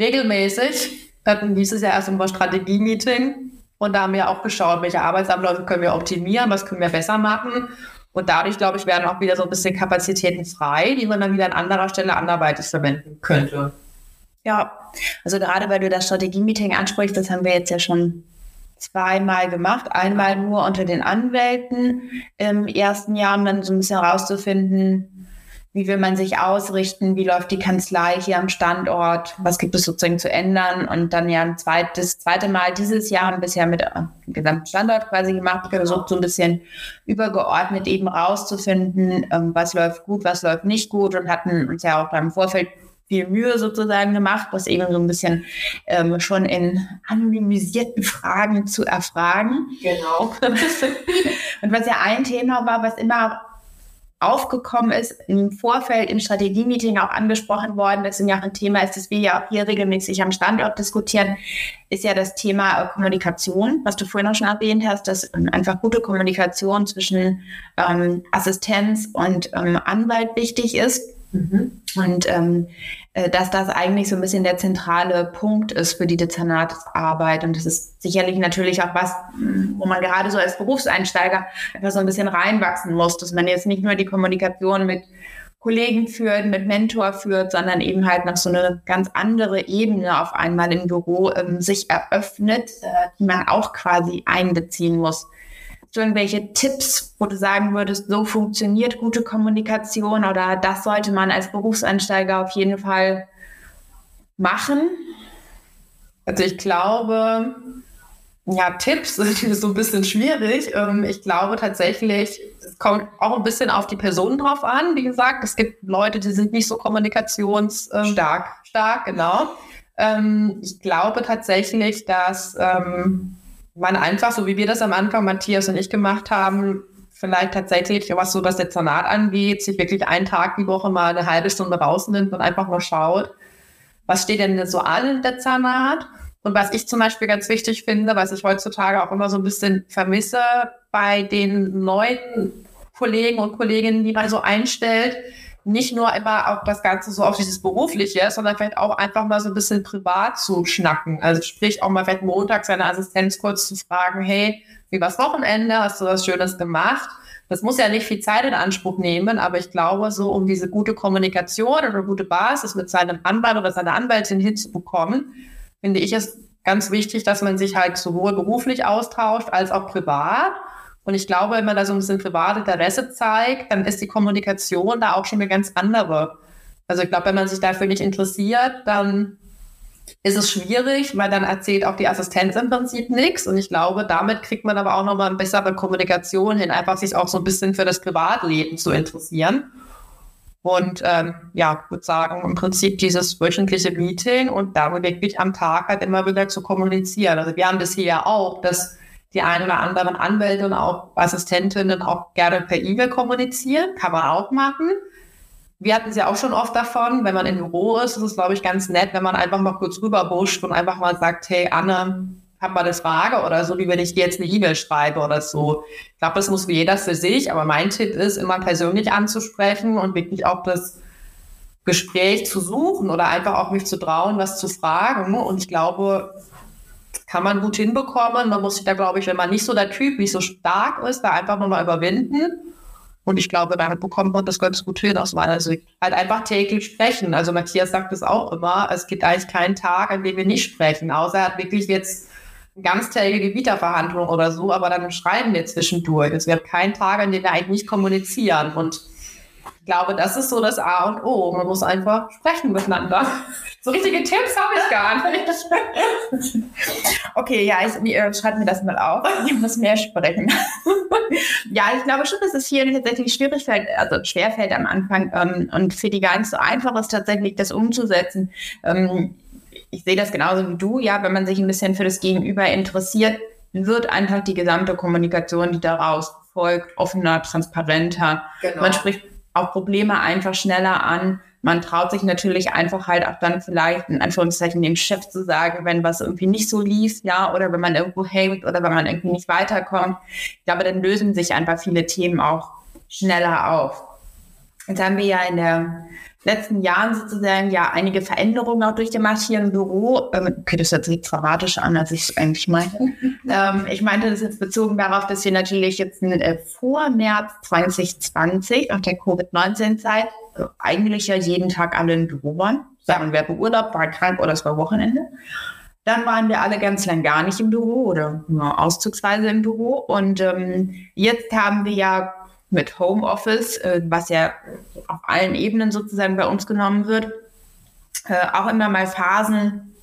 regelmäßig. Wir (laughs) hatten dieses Jahr erst ein Strategie-Meeting und da haben wir auch geschaut, welche Arbeitsabläufe können wir optimieren, was können wir besser machen. Und dadurch, glaube ich, werden auch wieder so ein bisschen Kapazitäten frei, die man dann wieder an anderer Stelle anderweitig verwenden könnte. Ja, also gerade weil du das Strategie-Meeting ansprichst, das haben wir jetzt ja schon zweimal gemacht. Einmal nur unter den Anwälten im ersten Jahr, um dann so ein bisschen herauszufinden, wie will man sich ausrichten? Wie läuft die Kanzlei hier am Standort? Was gibt es sozusagen zu ändern? Und dann ja ein zweites, zweite Mal dieses Jahr haben wir bisher mit dem gesamten Standort quasi gemacht, versucht so ein bisschen übergeordnet eben rauszufinden, ähm, was läuft gut, was läuft nicht gut und hatten uns ja auch beim Vorfeld viel Mühe sozusagen gemacht, was eben so ein bisschen ähm, schon in anonymisierten Fragen zu erfragen. Genau. (laughs) und was ja ein Thema war, was immer aufgekommen ist, im Vorfeld im Strategie-Meeting auch angesprochen worden ist und ja auch ein Thema ist, das wir ja auch hier regelmäßig am Standort diskutieren, ist ja das Thema äh, Kommunikation, was du vorhin auch schon erwähnt hast, dass ähm, einfach gute Kommunikation zwischen ähm, Assistenz und ähm, Anwalt wichtig ist. Mhm. Und ähm, äh, dass das eigentlich so ein bisschen der zentrale Punkt ist für die Dezernatsarbeit. Und das ist sicherlich natürlich auch was, wo man gerade so als Berufseinsteiger einfach so ein bisschen reinwachsen muss, dass man jetzt nicht nur die Kommunikation mit Kollegen führt, mit Mentor führt, sondern eben halt noch so eine ganz andere Ebene auf einmal im Büro ähm, sich eröffnet, äh, die man auch quasi einbeziehen muss du irgendwelche Tipps, wo du sagen würdest, so funktioniert gute Kommunikation oder das sollte man als Berufseinsteiger auf jeden Fall machen? Also ich glaube, ja, Tipps (laughs) sind so ein bisschen schwierig. Ähm, ich glaube tatsächlich, es kommt auch ein bisschen auf die Person drauf an. Wie gesagt, es gibt Leute, die sind nicht so kommunikationsstark. Ähm, stark, genau. Ähm, ich glaube tatsächlich, dass man einfach, so wie wir das am Anfang, Matthias und ich gemacht haben, vielleicht tatsächlich, was so das Dezernat angeht, sich wirklich einen Tag die Woche mal eine halbe Stunde rausnimmt und einfach mal schaut, was steht denn so an im Dezernat? Und was ich zum Beispiel ganz wichtig finde, was ich heutzutage auch immer so ein bisschen vermisse bei den neuen Kollegen und Kolleginnen, die man so einstellt, nicht nur immer auch das Ganze so auf dieses Berufliche, sondern vielleicht auch einfach mal so ein bisschen privat zu schnacken. Also sprich auch mal vielleicht Montag seine Assistenz kurz zu fragen, hey, wie war's Wochenende? Hast du was Schönes gemacht? Das muss ja nicht viel Zeit in Anspruch nehmen, aber ich glaube, so um diese gute Kommunikation oder gute Basis mit seinem Anwalt oder seiner Anwältin hinzubekommen, finde ich es ganz wichtig, dass man sich halt sowohl beruflich austauscht als auch privat und ich glaube, wenn man da so ein bisschen Privatinteresse zeigt, dann ist die Kommunikation da auch schon eine ganz andere. Also ich glaube, wenn man sich dafür nicht interessiert, dann ist es schwierig, weil dann erzählt auch die Assistenz im Prinzip nichts. Und ich glaube, damit kriegt man aber auch nochmal eine bessere Kommunikation hin, einfach sich auch so ein bisschen für das Privatleben zu interessieren. Und ähm, ja, würde sagen, im Prinzip dieses wöchentliche Meeting und da wirklich am Tag halt immer wieder zu kommunizieren. Also wir haben das hier ja auch, dass die ein oder anderen Anwälte und auch Assistentinnen auch gerne per E-Mail kommunizieren. Kann man auch machen. Wir hatten es ja auch schon oft davon, wenn man im Büro ist, ist es, glaube ich, ganz nett, wenn man einfach mal kurz rüberbuscht und einfach mal sagt, hey Anne, hab mal eine Frage oder so, wie wenn ich dir jetzt eine E-Mail schreibe oder so. Ich glaube, das muss jeder für sich, aber mein Tipp ist, immer persönlich anzusprechen und wirklich auch das Gespräch zu suchen oder einfach auch mich zu trauen, was zu fragen. Und ich glaube, kann man gut hinbekommen. Man muss sich da, glaube ich, wenn man nicht so der Typ, nicht so stark ist, da einfach nochmal überwinden. Und ich glaube, damit bekommt man das ganz gut hin aus meiner Sicht. Halt einfach täglich sprechen. Also Matthias sagt es auch immer, es gibt eigentlich keinen Tag, an dem wir nicht sprechen, außer er hat wirklich jetzt eine ganztägige Vita-Verhandlung oder so, aber dann schreiben wir zwischendurch. Es wird kein Tag, an dem wir eigentlich nicht kommunizieren. Und ich glaube, das ist so das A und O. Man muss einfach sprechen miteinander. (laughs) So richtige Tipps habe ich gar nicht. (laughs) okay, ja, ich äh, schreibe mir das mal auf. (laughs) Ich muss mehr sprechen. ja, ich glaube schon, dass es hier tatsächlich schwierig fällt, also schwer fällt am Anfang ähm, und für die gar nicht so einfach ist, tatsächlich das umzusetzen. Ähm, ich sehe das genauso wie du, ja, wenn man sich ein bisschen für das Gegenüber interessiert, wird einfach die gesamte Kommunikation, die daraus folgt, offener, transparenter. Genau. Man spricht auch Probleme einfach schneller an. Man traut sich natürlich einfach halt auch dann vielleicht in Anführungszeichen dem Chef zu sagen, wenn was irgendwie nicht so lief, ja, oder wenn man irgendwo hängt oder wenn man irgendwie nicht weiterkommt. Ich glaube, dann lösen sich einfach viele Themen auch schneller auf. Jetzt haben wir ja in der letzten Jahren sozusagen ja einige Veränderungen auch durchgemacht hier im Büro. Ähm, okay, das hört sich dramatisch an, als ich es eigentlich meinte. (laughs) ähm, ich meinte das jetzt bezogen darauf, dass wir natürlich jetzt äh, vor März 2020, nach der Covid-19-Zeit, äh, eigentlich ja jeden Tag alle im Büro waren. Sagen wir beurlaubt, war krank oder es war Wochenende. Dann waren wir alle ganz lang gar nicht im Büro oder nur auszugsweise im Büro. Und ähm, jetzt haben wir ja mit Homeoffice, äh, was ja auf allen Ebenen sozusagen bei uns genommen wird, äh, auch immer mal Phasen,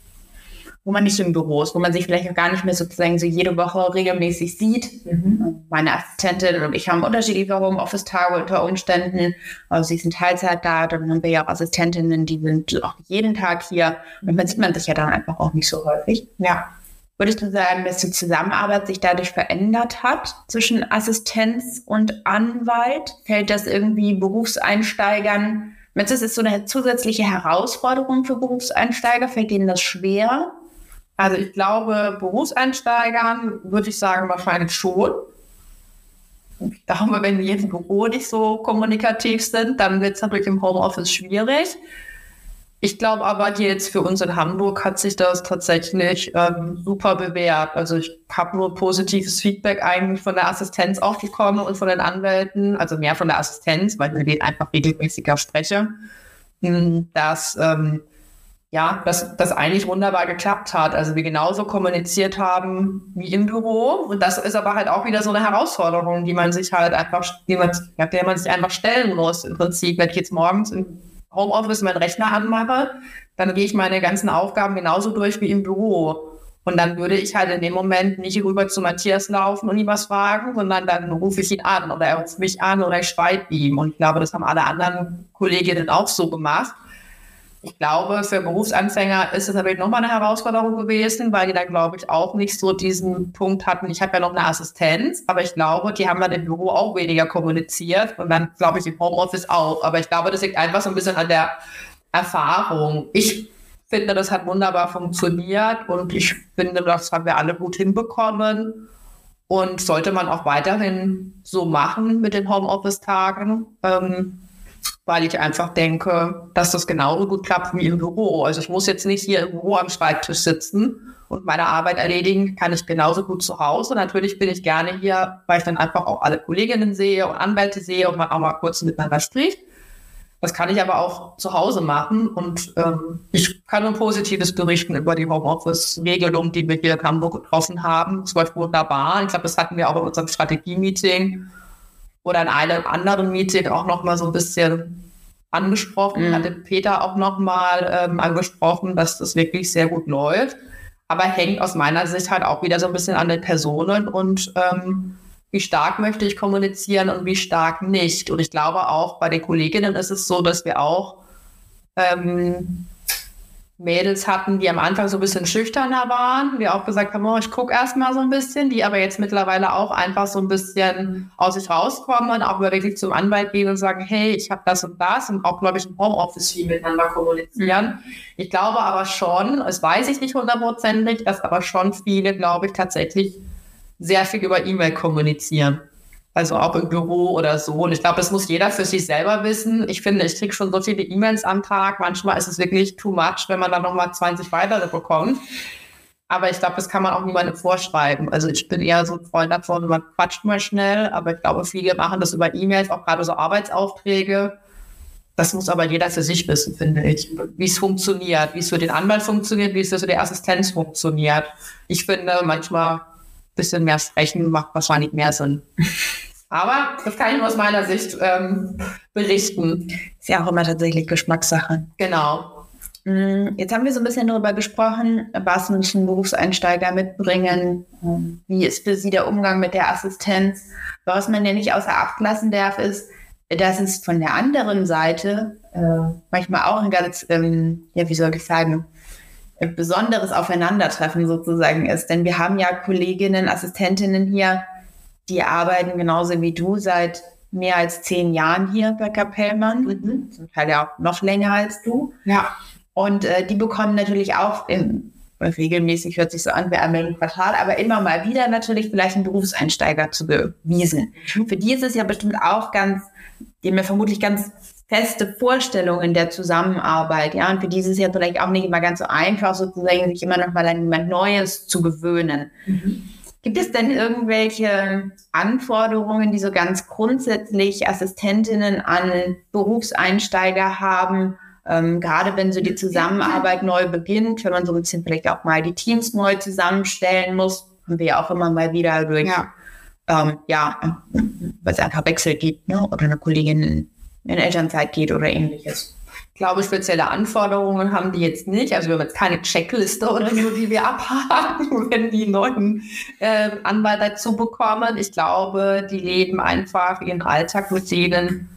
wo man nicht so im Büro ist, wo man sich vielleicht auch gar nicht mehr sozusagen so jede Woche regelmäßig sieht. Mhm. Meine Assistentin und ich haben unterschiedliche Homeoffice-Tage unter Umständen. Also sie sind Teilzeit da, dann haben wir ja auch Assistentinnen, die sind auch jeden Tag hier. Und man sieht man sich ja dann einfach auch nicht so häufig. Ja. Würdest du sagen, dass die Zusammenarbeit sich dadurch verändert hat zwischen Assistenz und Anwalt? Fällt das irgendwie Berufseinsteigern? Meinst du, das ist so eine zusätzliche Herausforderung für Berufseinsteiger? Fällt denen das schwer? Also ich glaube, Berufseinsteigern würde ich sagen, wahrscheinlich schon. Ich glaube, wenn die im Büro nicht so kommunikativ sind, dann wird es natürlich im Homeoffice schwierig. Ich glaube aber jetzt für uns in Hamburg hat sich das tatsächlich ähm, super bewährt. Also ich habe nur positives Feedback eigentlich von der Assistenz auch bekommen und von den Anwälten, also mehr von der Assistenz, weil ich mit denen einfach regelmäßiger spreche, hm, dass ähm, ja, dass das eigentlich wunderbar geklappt hat. Also wir genauso kommuniziert haben wie im Büro. Und das ist aber halt auch wieder so eine Herausforderung, die man sich halt einfach, die man, der man sich einfach stellen muss. Im Prinzip, wenn ich jetzt morgens im Homeoffice meinen Rechner anmache, dann gehe ich meine ganzen Aufgaben genauso durch wie im Büro. Und dann würde ich halt in dem Moment nicht rüber zu Matthias laufen und ihm was fragen, sondern dann rufe ich ihn an oder er ruft mich an oder ich schreibe ihm. Und ich glaube, das haben alle anderen Kolleginnen auch so gemacht. Ich glaube, für Berufsanfänger ist es natürlich nochmal eine Herausforderung gewesen, weil die dann, glaube ich, auch nicht so diesen Punkt hatten. Ich habe ja noch eine Assistenz, aber ich glaube, die haben dann im Büro auch weniger kommuniziert und dann, glaube ich, im Homeoffice auch. Aber ich glaube, das liegt einfach so ein bisschen an der Erfahrung. Ich finde, das hat wunderbar funktioniert und ich finde, das haben wir alle gut hinbekommen. Und sollte man auch weiterhin so machen mit den Homeoffice-Tagen. Ähm, weil ich einfach denke, dass das genauso gut klappt wie im Büro. Also ich muss jetzt nicht hier im Büro am Schreibtisch sitzen und meine Arbeit erledigen, kann ich genauso gut zu Hause. Natürlich bin ich gerne hier, weil ich dann einfach auch alle Kolleginnen sehe und Anwälte sehe und man auch mal kurz miteinander spricht. Das kann ich aber auch zu Hause machen und ähm, ich kann nur Positives berichten über die Homeoffice-Regelung, die wir hier in Hamburg getroffen haben. Es läuft wunderbar. Ich glaube, das hatten wir auch in unserem Strategie-Meeting oder in einem anderen Meeting auch noch mal so ein bisschen angesprochen, mhm. hatte Peter auch noch mal ähm, angesprochen, dass das wirklich sehr gut läuft. Aber hängt aus meiner Sicht halt auch wieder so ein bisschen an den Personen und ähm, wie stark möchte ich kommunizieren und wie stark nicht. Und ich glaube auch bei den Kolleginnen ist es so, dass wir auch ähm, Mädels hatten, die am Anfang so ein bisschen schüchterner waren, die auch gesagt haben, oh, ich gucke erstmal so ein bisschen, die aber jetzt mittlerweile auch einfach so ein bisschen aus sich rauskommen und auch wirklich zum Anwalt gehen und sagen, hey, ich habe das und das und auch, glaube ich, im Homeoffice viel miteinander kommunizieren. Ich glaube aber schon, das weiß ich nicht hundertprozentig, dass aber schon viele, glaube ich, tatsächlich sehr viel über E-Mail kommunizieren. Also auch im Büro oder so. Und ich glaube, das muss jeder für sich selber wissen. Ich finde, ich kriege schon so viele E-Mails am Tag. Manchmal ist es wirklich too much, wenn man dann nochmal 20 weitere bekommt. Aber ich glaube, das kann man auch niemandem vorschreiben. Also ich bin eher so ein Freund davon, man quatscht mal schnell. Aber ich glaube, viele machen das über E-Mails, auch gerade so Arbeitsaufträge. Das muss aber jeder für sich wissen, finde ich. Wie es funktioniert, wie es für den Anwalt funktioniert, wie es für die Assistenz funktioniert. Ich finde, manchmal ein bisschen mehr sprechen macht wahrscheinlich mehr Sinn. Aber das kann ich nur aus meiner Sicht ähm, berichten. Ist ja auch immer tatsächlich Geschmackssache. Genau. Mm, jetzt haben wir so ein bisschen darüber gesprochen, was Menschen Berufseinsteiger mitbringen. Wie ist für sie der Umgang mit der Assistenz? Was man ja nicht außer Acht lassen darf, ist, dass es von der anderen Seite äh, manchmal auch ein ganz, ähm, ja, wie soll ich sagen, besonderes Aufeinandertreffen sozusagen ist. Denn wir haben ja Kolleginnen, Assistentinnen hier, die arbeiten genauso wie du seit mehr als zehn Jahren hier bei Kapellmann. Mhm. Zum Teil ja auch noch länger als du. Ja. Und äh, die bekommen natürlich auch in, regelmäßig hört sich so an, wir einmal im Quartal, aber immer mal wieder natürlich vielleicht einen Berufseinsteiger zu bewiesen. Mhm. Für die ist es ja bestimmt auch ganz, die haben ja vermutlich ganz feste Vorstellungen der Zusammenarbeit, ja, und für die ist es ja vielleicht auch nicht immer ganz so einfach, sozusagen sich immer noch mal an jemand Neues zu gewöhnen. Mhm. Gibt es denn irgendwelche Anforderungen, die so ganz grundsätzlich Assistentinnen an Berufseinsteiger haben? Ähm, gerade wenn so die Zusammenarbeit neu beginnt, wenn man so ein bisschen vielleicht auch mal die Teams neu zusammenstellen muss, haben wir ja auch immer mal wieder durch, ja, ähm, ja weil es einfach Wechsel gibt, ne? oder eine Kollegin in Elternzeit geht oder ähnliches glaube, spezielle Anforderungen haben die jetzt nicht. Also wir haben jetzt keine Checkliste oder so, die wir abhaken, (laughs) wenn die neuen äh, Anwalt dazu bekommen. Ich glaube, die leben einfach ihren Alltag mit denen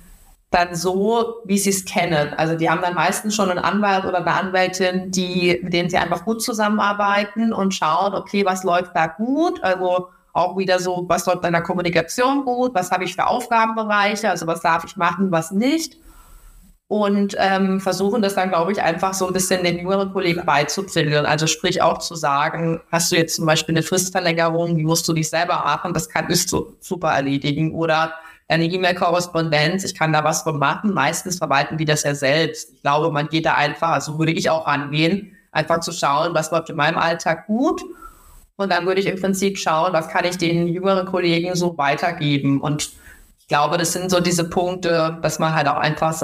dann so, wie sie es kennen. Also die haben dann meistens schon einen Anwalt oder eine Anwältin, die, mit denen sie einfach gut zusammenarbeiten und schauen, okay, was läuft da gut? Also auch wieder so, was läuft in der Kommunikation gut? Was habe ich für Aufgabenbereiche? Also was darf ich machen, was nicht? Und ähm, versuchen das dann, glaube ich, einfach so ein bisschen den jüngeren Kollegen beizubringen. Also sprich auch zu sagen, hast du jetzt zum Beispiel eine Fristverlängerung, wie musst du dich selber machen? Das kann ich so super erledigen. Oder eine E-Mail-Korrespondenz, ich kann da was von machen. Meistens verwalten die das ja selbst. Ich glaube, man geht da einfach, also würde ich auch angehen, einfach zu schauen, was läuft in meinem Alltag gut. Und dann würde ich im Prinzip schauen, was kann ich den jüngeren Kollegen so weitergeben. Und ich glaube, das sind so diese Punkte, dass man halt auch einfach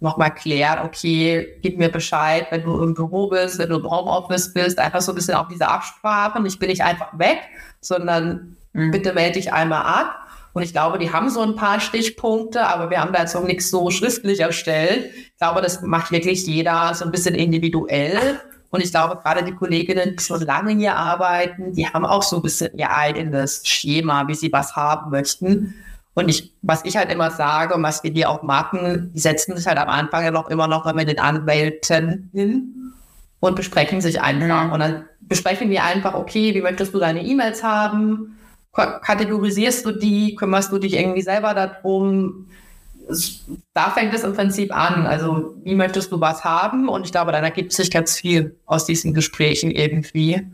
nochmal klärt, okay, gib mir Bescheid, wenn du im Büro bist, wenn du im Homeoffice bist, einfach so ein bisschen auch diese Absprachen. Ich bin nicht einfach weg, sondern mhm. bitte melde dich einmal ab. Und ich glaube, die haben so ein paar Stichpunkte, aber wir haben da jetzt noch nichts so schriftlich erstellt. Ich glaube, das macht wirklich jeder so ein bisschen individuell. Und ich glaube, gerade die Kolleginnen, die schon lange hier arbeiten, die haben auch so ein bisschen ihr eigenes Schema, wie sie was haben möchten. Und ich, was ich halt immer sage und was wir hier auch machen, die setzen sich halt am Anfang ja noch immer noch mit den Anwälten hin und besprechen sich einfach. Mhm. Und dann besprechen wir einfach, okay, wie möchtest du deine E-Mails haben? kategorisierst du die, kümmerst du dich irgendwie selber darum? Da fängt es im Prinzip an. Also, wie möchtest du was haben? Und ich glaube, dann ergibt sich ganz viel aus diesen Gesprächen irgendwie.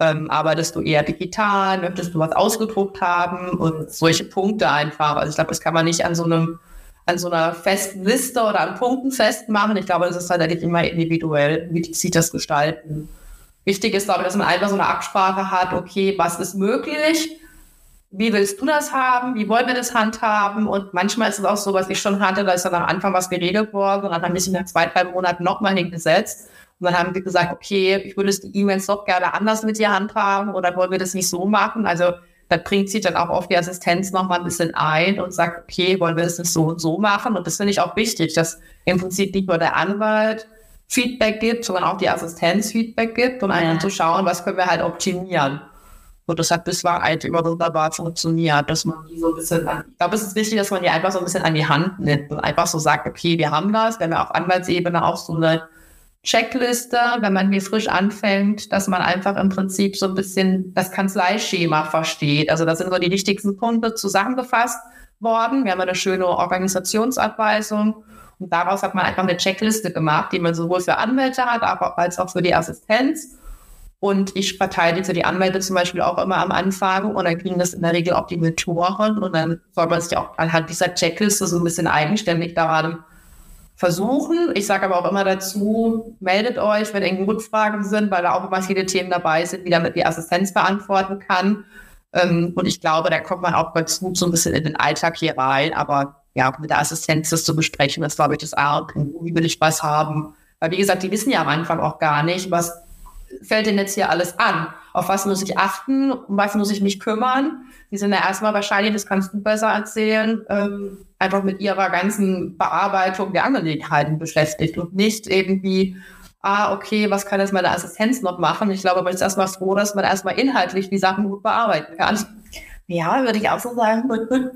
Ähm, arbeitest du eher digital? Möchtest du was ausgedruckt haben? Und solche Punkte einfach. Also, ich glaube, das kann man nicht an so einem an so einer festen Liste oder an Punkten festmachen. Ich glaube, das ist eigentlich immer individuell, wie die sich das gestalten. Wichtig ist, glaube ich, dass man einfach so eine Absprache hat, okay, was ist möglich? wie willst du das haben? Wie wollen wir das handhaben? Und manchmal ist es auch so, was ich schon hatte, da ist dann am Anfang was geregelt worden und dann haben wir sich nach zwei, drei Monaten nochmal hingesetzt. Und dann haben wir gesagt, okay, ich würde die E-Mails doch gerne anders mit dir handhaben oder wollen wir das nicht so machen? Also da bringt sich dann auch auf die Assistenz nochmal ein bisschen ein und sagt, okay, wollen wir das nicht so und so machen? Und das finde ich auch wichtig, dass im Prinzip nicht nur der Anwalt Feedback gibt, sondern auch die Assistenz Feedback gibt, um einfach zu schauen, was können wir halt optimieren. Und das hat bislang eigentlich immer wunderbar funktioniert, dass man die so ein bisschen an, ich glaube, es ist wichtig, dass man die einfach so ein bisschen an die Hand nimmt und einfach so sagt, okay, wir haben das, wenn wir auf Anwaltsebene auch so eine Checkliste, wenn man hier frisch anfängt, dass man einfach im Prinzip so ein bisschen das Kanzleischema versteht. Also da sind so die wichtigsten Punkte zusammengefasst worden. Wir haben eine schöne Organisationsabweisung und daraus hat man einfach eine Checkliste gemacht, die man sowohl für Anwälte hat, aber als auch für die Assistenz. Und ich verteidige die Anwälte zum Beispiel auch immer am Anfang und dann kriegen das in der Regel auch die Mentoren und dann soll man sich auch anhand dieser Checkliste so ein bisschen eigenständig daran versuchen. Ich sage aber auch immer dazu, meldet euch, wenn irgendwie Rückfragen sind, weil da auch immer viele Themen dabei sind, die damit die Assistenz beantworten kann. Ähm, und ich glaube, da kommt man auch ganz gut so ein bisschen in den Alltag hier rein. Aber ja, mit der Assistenz das zu besprechen, das glaube ich das A. Wie will ich was haben? Weil wie gesagt, die wissen ja am Anfang auch gar nicht, was fällt denn jetzt hier alles an? Auf was muss ich achten? Um was muss ich mich kümmern? Die sind ja erstmal wahrscheinlich, das kannst du besser erzählen, ähm, einfach mit ihrer ganzen Bearbeitung der Angelegenheiten beschäftigt und nicht irgendwie, ah, okay, was kann jetzt meine Assistenz noch machen? Ich glaube, man ist erstmal froh, dass man erstmal inhaltlich die Sachen gut bearbeiten kann. Ja, würde ich auch so sagen.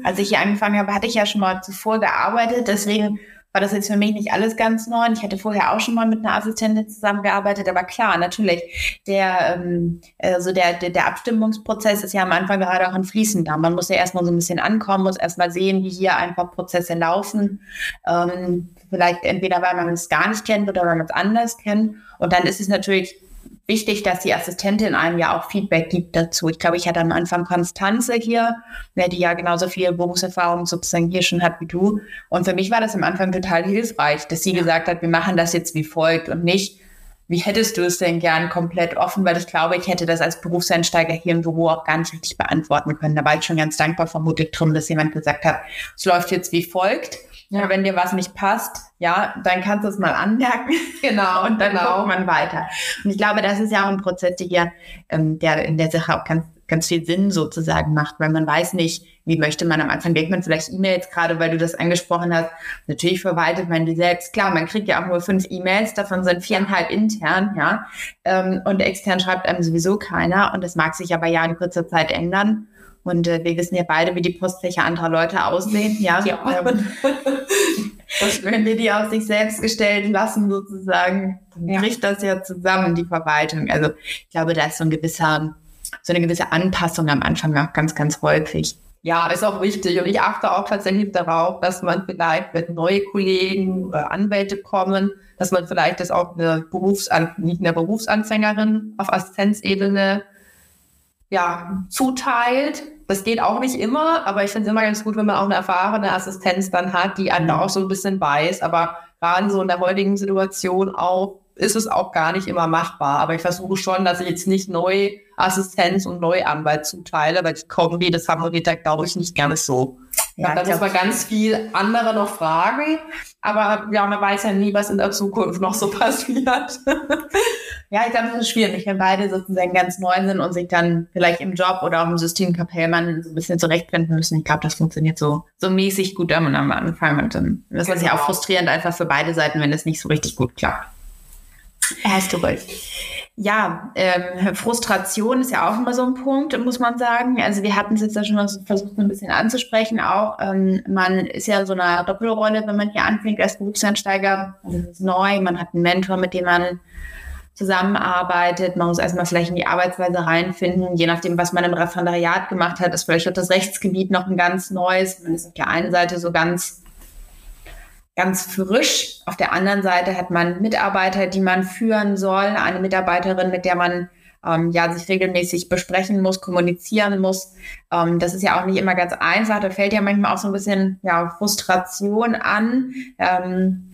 Als ich hier angefangen habe, hatte ich ja schon mal zuvor gearbeitet, deswegen war das jetzt für mich nicht alles ganz neu. Ich hatte vorher auch schon mal mit einer Assistentin zusammengearbeitet, aber klar, natürlich, der, ähm, also der, der, der Abstimmungsprozess ist ja am Anfang gerade auch ein fließender. Man muss ja erstmal so ein bisschen ankommen, muss erstmal sehen, wie hier einfach Prozesse laufen. Ähm, vielleicht entweder, weil man es gar nicht kennt oder weil man es anders kennt. Und dann ist es natürlich wichtig, dass die Assistentin einem ja auch Feedback gibt dazu. Ich glaube, ich hatte am Anfang Konstanze hier, die ja genauso viel Berufserfahrung sozusagen hier schon hat wie du. Und für mich war das am Anfang total hilfreich, dass sie gesagt hat, wir machen das jetzt wie folgt und nicht, wie hättest du es denn gern komplett offen? Weil ich glaube, ich hätte das als Berufseinsteiger hier im Büro auch gar nicht richtig beantworten können. Da war ich schon ganz dankbar vermutlich drum, dass jemand gesagt hat, es läuft jetzt wie folgt. Ja, wenn dir was nicht passt, ja, dann kannst du es mal anmerken. (laughs) Genau. (laughs) und dann genau. guckt man weiter. Und ich glaube, das ist ja auch ein Prozess, der hier, ähm, der in der Sache auch ganz, ganz viel Sinn sozusagen macht, weil man weiß nicht, wie möchte man am Anfang, denkt man vielleicht E-Mails gerade, weil du das angesprochen hast. Natürlich verwaltet man die selbst. Klar, man kriegt ja auch nur fünf E-Mails, davon sind viereinhalb intern, ja. Ähm, und extern schreibt einem sowieso keiner. Und das mag sich aber ja in kurzer Zeit ändern. Und äh, wir wissen ja beide, wie die Postfächer anderer Leute aussehen. Ja, ja. Ähm, (laughs) wenn wir die auf sich selbst gestellt lassen, sozusagen, dann ja. bricht das ja zusammen, die Verwaltung. Also ich glaube, da ist so ein gewisser, so eine gewisse Anpassung am Anfang auch ganz, ganz häufig. Ja, ist auch wichtig. Und ich achte auch tatsächlich darauf, dass man vielleicht, wenn neue Kollegen oder Anwälte kommen, dass man vielleicht das auch eine Berufsan nicht eine Berufsanfängerin auf Assistenzebene ja, zuteilt. Das geht auch nicht immer, aber ich finde es immer ganz gut, wenn man auch eine erfahrene Assistenz dann hat, die einen auch so ein bisschen weiß. Aber gerade so in der heutigen Situation auch ist es auch gar nicht immer machbar. Aber ich versuche schon, dass ich jetzt nicht neu Assistenz und Neuanwalt zuteile, weil ich Kombi, das haben wir da, glaube ich, nicht gerne so. Ja, da muss man ganz viel andere noch fragen. Aber ja, man weiß ja nie, was in der Zukunft noch so (laughs) passiert. ja, ich glaube, es ist schwierig, wenn beide sozusagen ganz neu sind und sich dann vielleicht im Job oder auch im System Kapellmann so ein bisschen zurechtfinden müssen. Ich glaube, das funktioniert so, so mäßig gut am Anfang. Und dann ist das genau. ja auch frustrierend einfach für beide Seiten, wenn es nicht so richtig gut klappt. Hast du recht. Ja, ähm, Frustration ist ja auch immer so ein Punkt, muss man sagen. Also wir hatten es jetzt ja schon mal versucht, ein bisschen anzusprechen. Auch ähm, man ist ja in so einer Doppelrolle, wenn man hier anfängt als Berufseinsteiger. Also das ist neu, man hat einen Mentor, mit dem man zusammenarbeitet. Man muss erstmal vielleicht in die Arbeitsweise reinfinden. Je nachdem, was man im Referendariat gemacht hat, ist vielleicht auch das Rechtsgebiet noch ein ganz neues. Man ist auf der einen Seite so ganz ganz frisch. Auf der anderen Seite hat man Mitarbeiter, die man führen soll, eine Mitarbeiterin, mit der man ähm, ja sich regelmäßig besprechen muss, kommunizieren muss. Ähm, das ist ja auch nicht immer ganz einfach. Da fällt ja manchmal auch so ein bisschen ja, Frustration an. Ähm,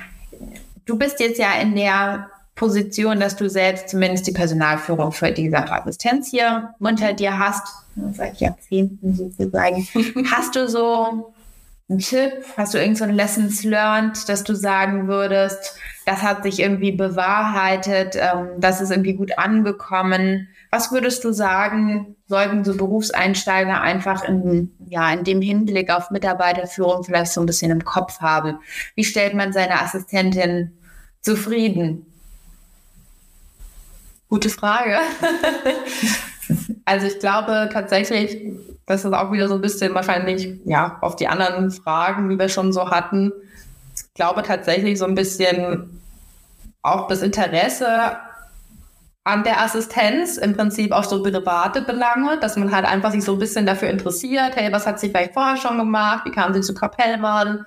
du bist jetzt ja in der Position, dass du selbst zumindest die Personalführung für diese Assistenz hier unter dir hast, seit Jahrzehnten sozusagen. (laughs) Hast du so ein Tipp? Hast du irgendein so Lessons learned, dass du sagen würdest, das hat sich irgendwie bewahrheitet, ähm, das ist irgendwie gut angekommen? Was würdest du sagen, sollten so Berufseinsteiger einfach in, ja, in dem Hinblick auf Mitarbeiterführung vielleicht so ein bisschen im Kopf haben? Wie stellt man seine Assistentin zufrieden? Gute Frage. (laughs) also ich glaube tatsächlich, das ist auch wieder so ein bisschen wahrscheinlich, ja, auf die anderen Fragen, die wir schon so hatten. Ich glaube tatsächlich so ein bisschen auch das Interesse an der Assistenz, im Prinzip auch so private Belange, dass man halt einfach sich so ein bisschen dafür interessiert, hey, was hat sie vielleicht vorher schon gemacht, wie kam sie zu Kapellmann,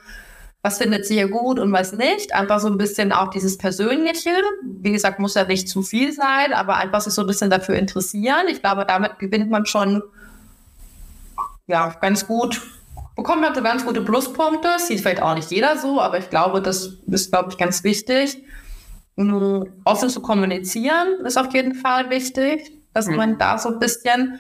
was findet sie hier gut und was nicht. Einfach so ein bisschen auch dieses Persönliche. Wie gesagt, muss ja nicht zu viel sein, aber einfach sich so ein bisschen dafür interessieren. Ich glaube, damit gewinnt man schon ja, ganz gut, bekommt man ganz gute Pluspunkte. Sieht vielleicht auch nicht jeder so, aber ich glaube, das ist, glaube ich, ganz wichtig. Offen zu kommunizieren ist auf jeden Fall wichtig, dass mhm. man da so ein bisschen,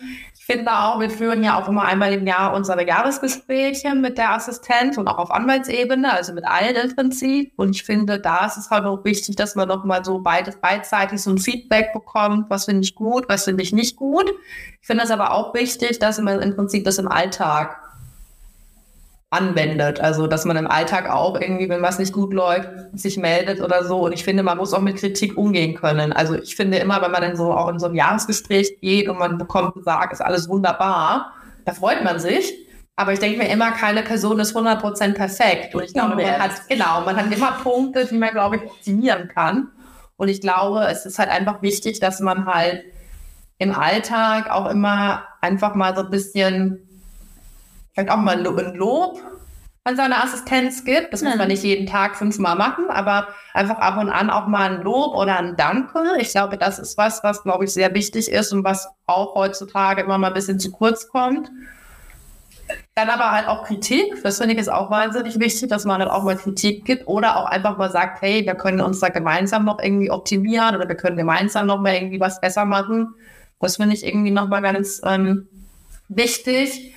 ich finde auch, wir führen ja auch immer einmal im Jahr unsere Jahresgespräche mit der Assistenz und auch auf Anwaltsebene, also mit allen im Prinzip. Und ich finde, da ist es halt auch wichtig, dass man nochmal so beides beidseitig so ein Feedback bekommt, was finde ich gut, was finde ich nicht gut. Ich finde es aber auch wichtig, dass man im Prinzip das im Alltag anwendet. Also, dass man im Alltag auch irgendwie, wenn was nicht gut läuft, sich meldet oder so. Und ich finde, man muss auch mit Kritik umgehen können. Also, ich finde immer, wenn man dann so auch in so ein Jahresgespräch geht und man bekommt gesagt, ist alles wunderbar, da freut man sich. Aber ich denke mir immer, keine Person ist 100% perfekt. Und ich glaube, man hat, genau, man hat immer Punkte, die man, glaube ich, optimieren kann. Und ich glaube, es ist halt einfach wichtig, dass man halt im Alltag auch immer einfach mal so ein bisschen, vielleicht auch mal ein Lob an seine Assistenz gibt. Das muss man nicht jeden Tag fünfmal machen, aber einfach ab und an auch mal ein Lob oder ein Danke. Ich glaube, das ist was, was, glaube ich, sehr wichtig ist und was auch heutzutage immer mal ein bisschen zu kurz kommt. Dann aber halt auch Kritik. Das finde ich ist auch wahnsinnig wichtig, dass man halt auch mal Kritik gibt oder auch einfach mal sagt, hey, wir können uns da gemeinsam noch irgendwie optimieren oder wir können gemeinsam noch mal irgendwie was besser machen. Das finde ich irgendwie nochmal ganz ähm, wichtig.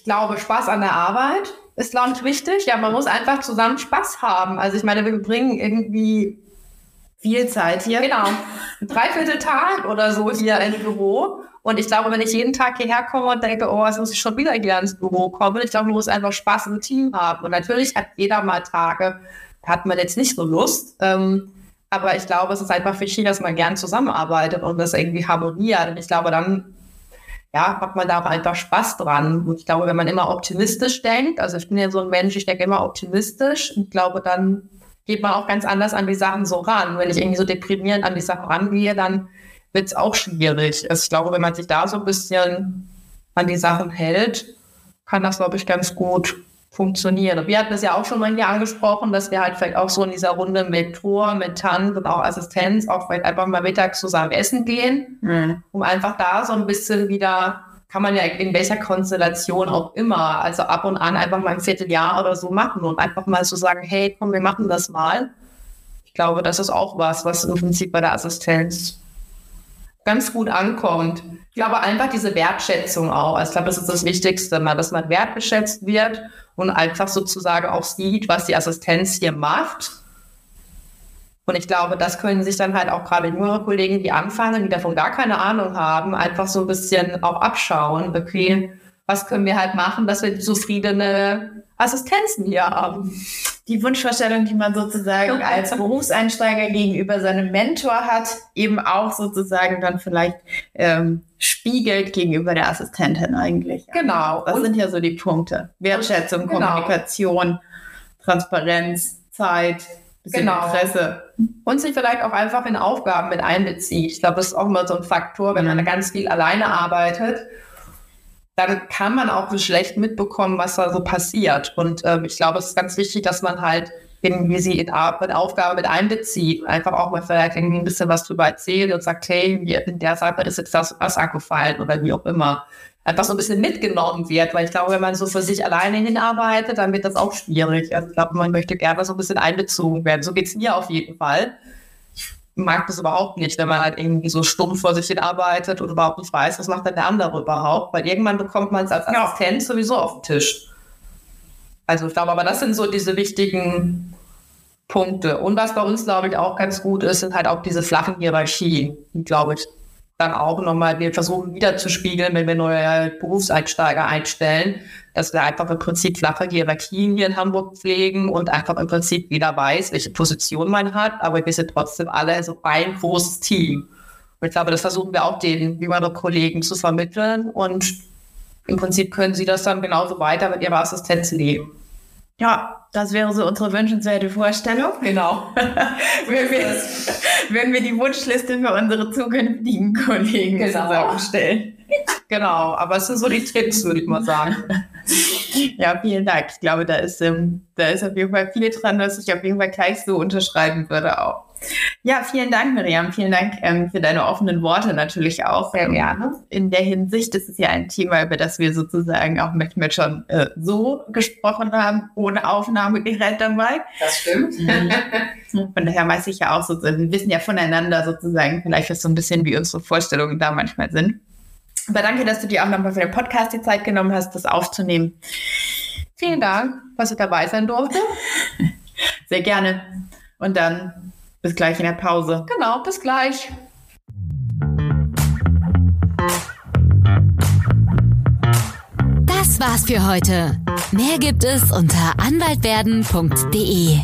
Ich glaube, Spaß an der Arbeit ist, glaube ich, wichtig. Ja, man muss einfach zusammen Spaß haben. Also ich meine, wir bringen irgendwie viel Zeit hier. Genau. Ein Dreivierteltag oder so hier im Büro. Und ich glaube, wenn ich jeden Tag hierher komme und denke, oh, jetzt muss ich schon wieder hier ins Büro kommen, ich glaube, man muss einfach Spaß im Team haben. Und natürlich hat jeder mal Tage, da hat man jetzt nicht so Lust. Ähm, aber ich glaube, es ist einfach wichtig, dass man gern zusammenarbeitet und das irgendwie harmoniert. Und ich glaube, dann ja, hat man da auch einfach Spaß dran. Und ich glaube, wenn man immer optimistisch denkt, also ich bin ja so ein Mensch, ich denke immer optimistisch und glaube, dann geht man auch ganz anders an die Sachen so ran. Wenn ich irgendwie so deprimierend an die Sachen rangehe, dann wird es auch schwierig. Also ich glaube, wenn man sich da so ein bisschen an die Sachen hält, kann das, glaube ich, ganz gut funktionieren. Und wir hatten es ja auch schon mal hier angesprochen, dass wir halt vielleicht auch so in dieser Runde mit Tor, mit Tant und auch Assistenz auch vielleicht einfach mal mittags zusammen essen gehen, mhm. um einfach da so ein bisschen wieder kann man ja in welcher Konstellation auch immer, also ab und an einfach mal ein Vierteljahr oder so machen und einfach mal so sagen, hey, komm, wir machen das mal. Ich glaube, das ist auch was, was im Prinzip bei der Assistenz ganz gut ankommt. Ich glaube einfach diese Wertschätzung auch. Also ich glaube, das ist das Wichtigste, mal, dass man wertgeschätzt wird und einfach sozusagen auch sieht, was die Assistenz hier macht und ich glaube, das können sich dann halt auch gerade jüngere Kollegen, die anfangen, die davon gar keine Ahnung haben, einfach so ein bisschen auch abschauen. Okay, was können wir halt machen, dass wir zufriedene Assistenzen hier haben. Die Wunschvorstellung, die man sozusagen als Berufseinsteiger gegenüber seinem Mentor hat, eben auch sozusagen dann vielleicht ähm, spiegelt gegenüber der Assistentin eigentlich. Genau. Das und sind ja so die Punkte. Wertschätzung, genau. Kommunikation, Transparenz, Zeit, bisschen genau. Interesse. Und sich vielleicht auch einfach in Aufgaben mit einbezieht. Ich glaube, das ist auch immer so ein Faktor, wenn man ganz viel alleine arbeitet, dann kann man auch schlecht mitbekommen, was da so passiert. Und ähm, ich glaube, es ist ganz wichtig, dass man halt irgendwie sie in, in Aufgabe mit einbezieht einfach auch mal vielleicht ein bisschen was drüber erzählt und sagt, hey, in der Sache ist jetzt das was angefallen oder wie auch immer einfach so ein bisschen mitgenommen wird, weil ich glaube, wenn man so für sich alleine hinarbeitet, dann wird das auch schwierig. Also ich glaube, man möchte gerne so ein bisschen einbezogen werden. So geht es mir auf jeden Fall. Mag das überhaupt nicht, wenn man halt irgendwie so stumpf vor sich hin arbeitet und überhaupt nicht weiß, was macht denn der andere überhaupt, weil irgendwann bekommt man es als Assistent sowieso auf den Tisch. Also ich glaube, aber das sind so diese wichtigen Punkte. Und was bei uns, glaube ich, auch ganz gut ist, sind halt auch diese flachen Hierarchien, die, glaube ich, dann auch nochmal, wir versuchen wieder zu spiegeln, wenn wir neue Berufseinsteiger einstellen, dass wir einfach im Prinzip flache Hierarchien hier in Hamburg pflegen und einfach im Prinzip jeder weiß, welche Position man hat, aber wir sind trotzdem alle so ein großes Team. Und ich glaube, das versuchen wir auch den jüngeren Kollegen zu vermitteln und im Prinzip können sie das dann genauso weiter mit ihrer Assistenz leben. Ja, das wäre so unsere wünschenswerte Vorstellung. Genau. (laughs) wenn, wir, wenn wir die Wunschliste für unsere zukünftigen Kollegen genau. zusammenstellen. Genau, aber es sind so die Tricks, würde ich mal sagen. (laughs) Ja, vielen Dank. Ich glaube, da ist, ähm, da ist auf jeden Fall viel dran, was ich auf jeden Fall gleich so unterschreiben würde auch. Ja, vielen Dank, Miriam. Vielen Dank ähm, für deine offenen Worte natürlich auch. Sehr gerne. In der Hinsicht, das ist ja ein Thema, über das wir sozusagen auch mit schon äh, so gesprochen haben, ohne Aufnahmegerät dabei. Das stimmt. Mhm. Von daher weiß ich ja auch so, wir wissen ja voneinander sozusagen vielleicht was so ein bisschen, wie unsere Vorstellungen da manchmal sind. Aber danke, dass du dir auch nochmal für den Podcast die Zeit genommen hast, das aufzunehmen. Vielen Dank, dass ich dabei sein durfte. (laughs) Sehr gerne. Und dann bis gleich in der Pause. Genau, bis gleich. Das war's für heute. Mehr gibt es unter anwaltwerden.de.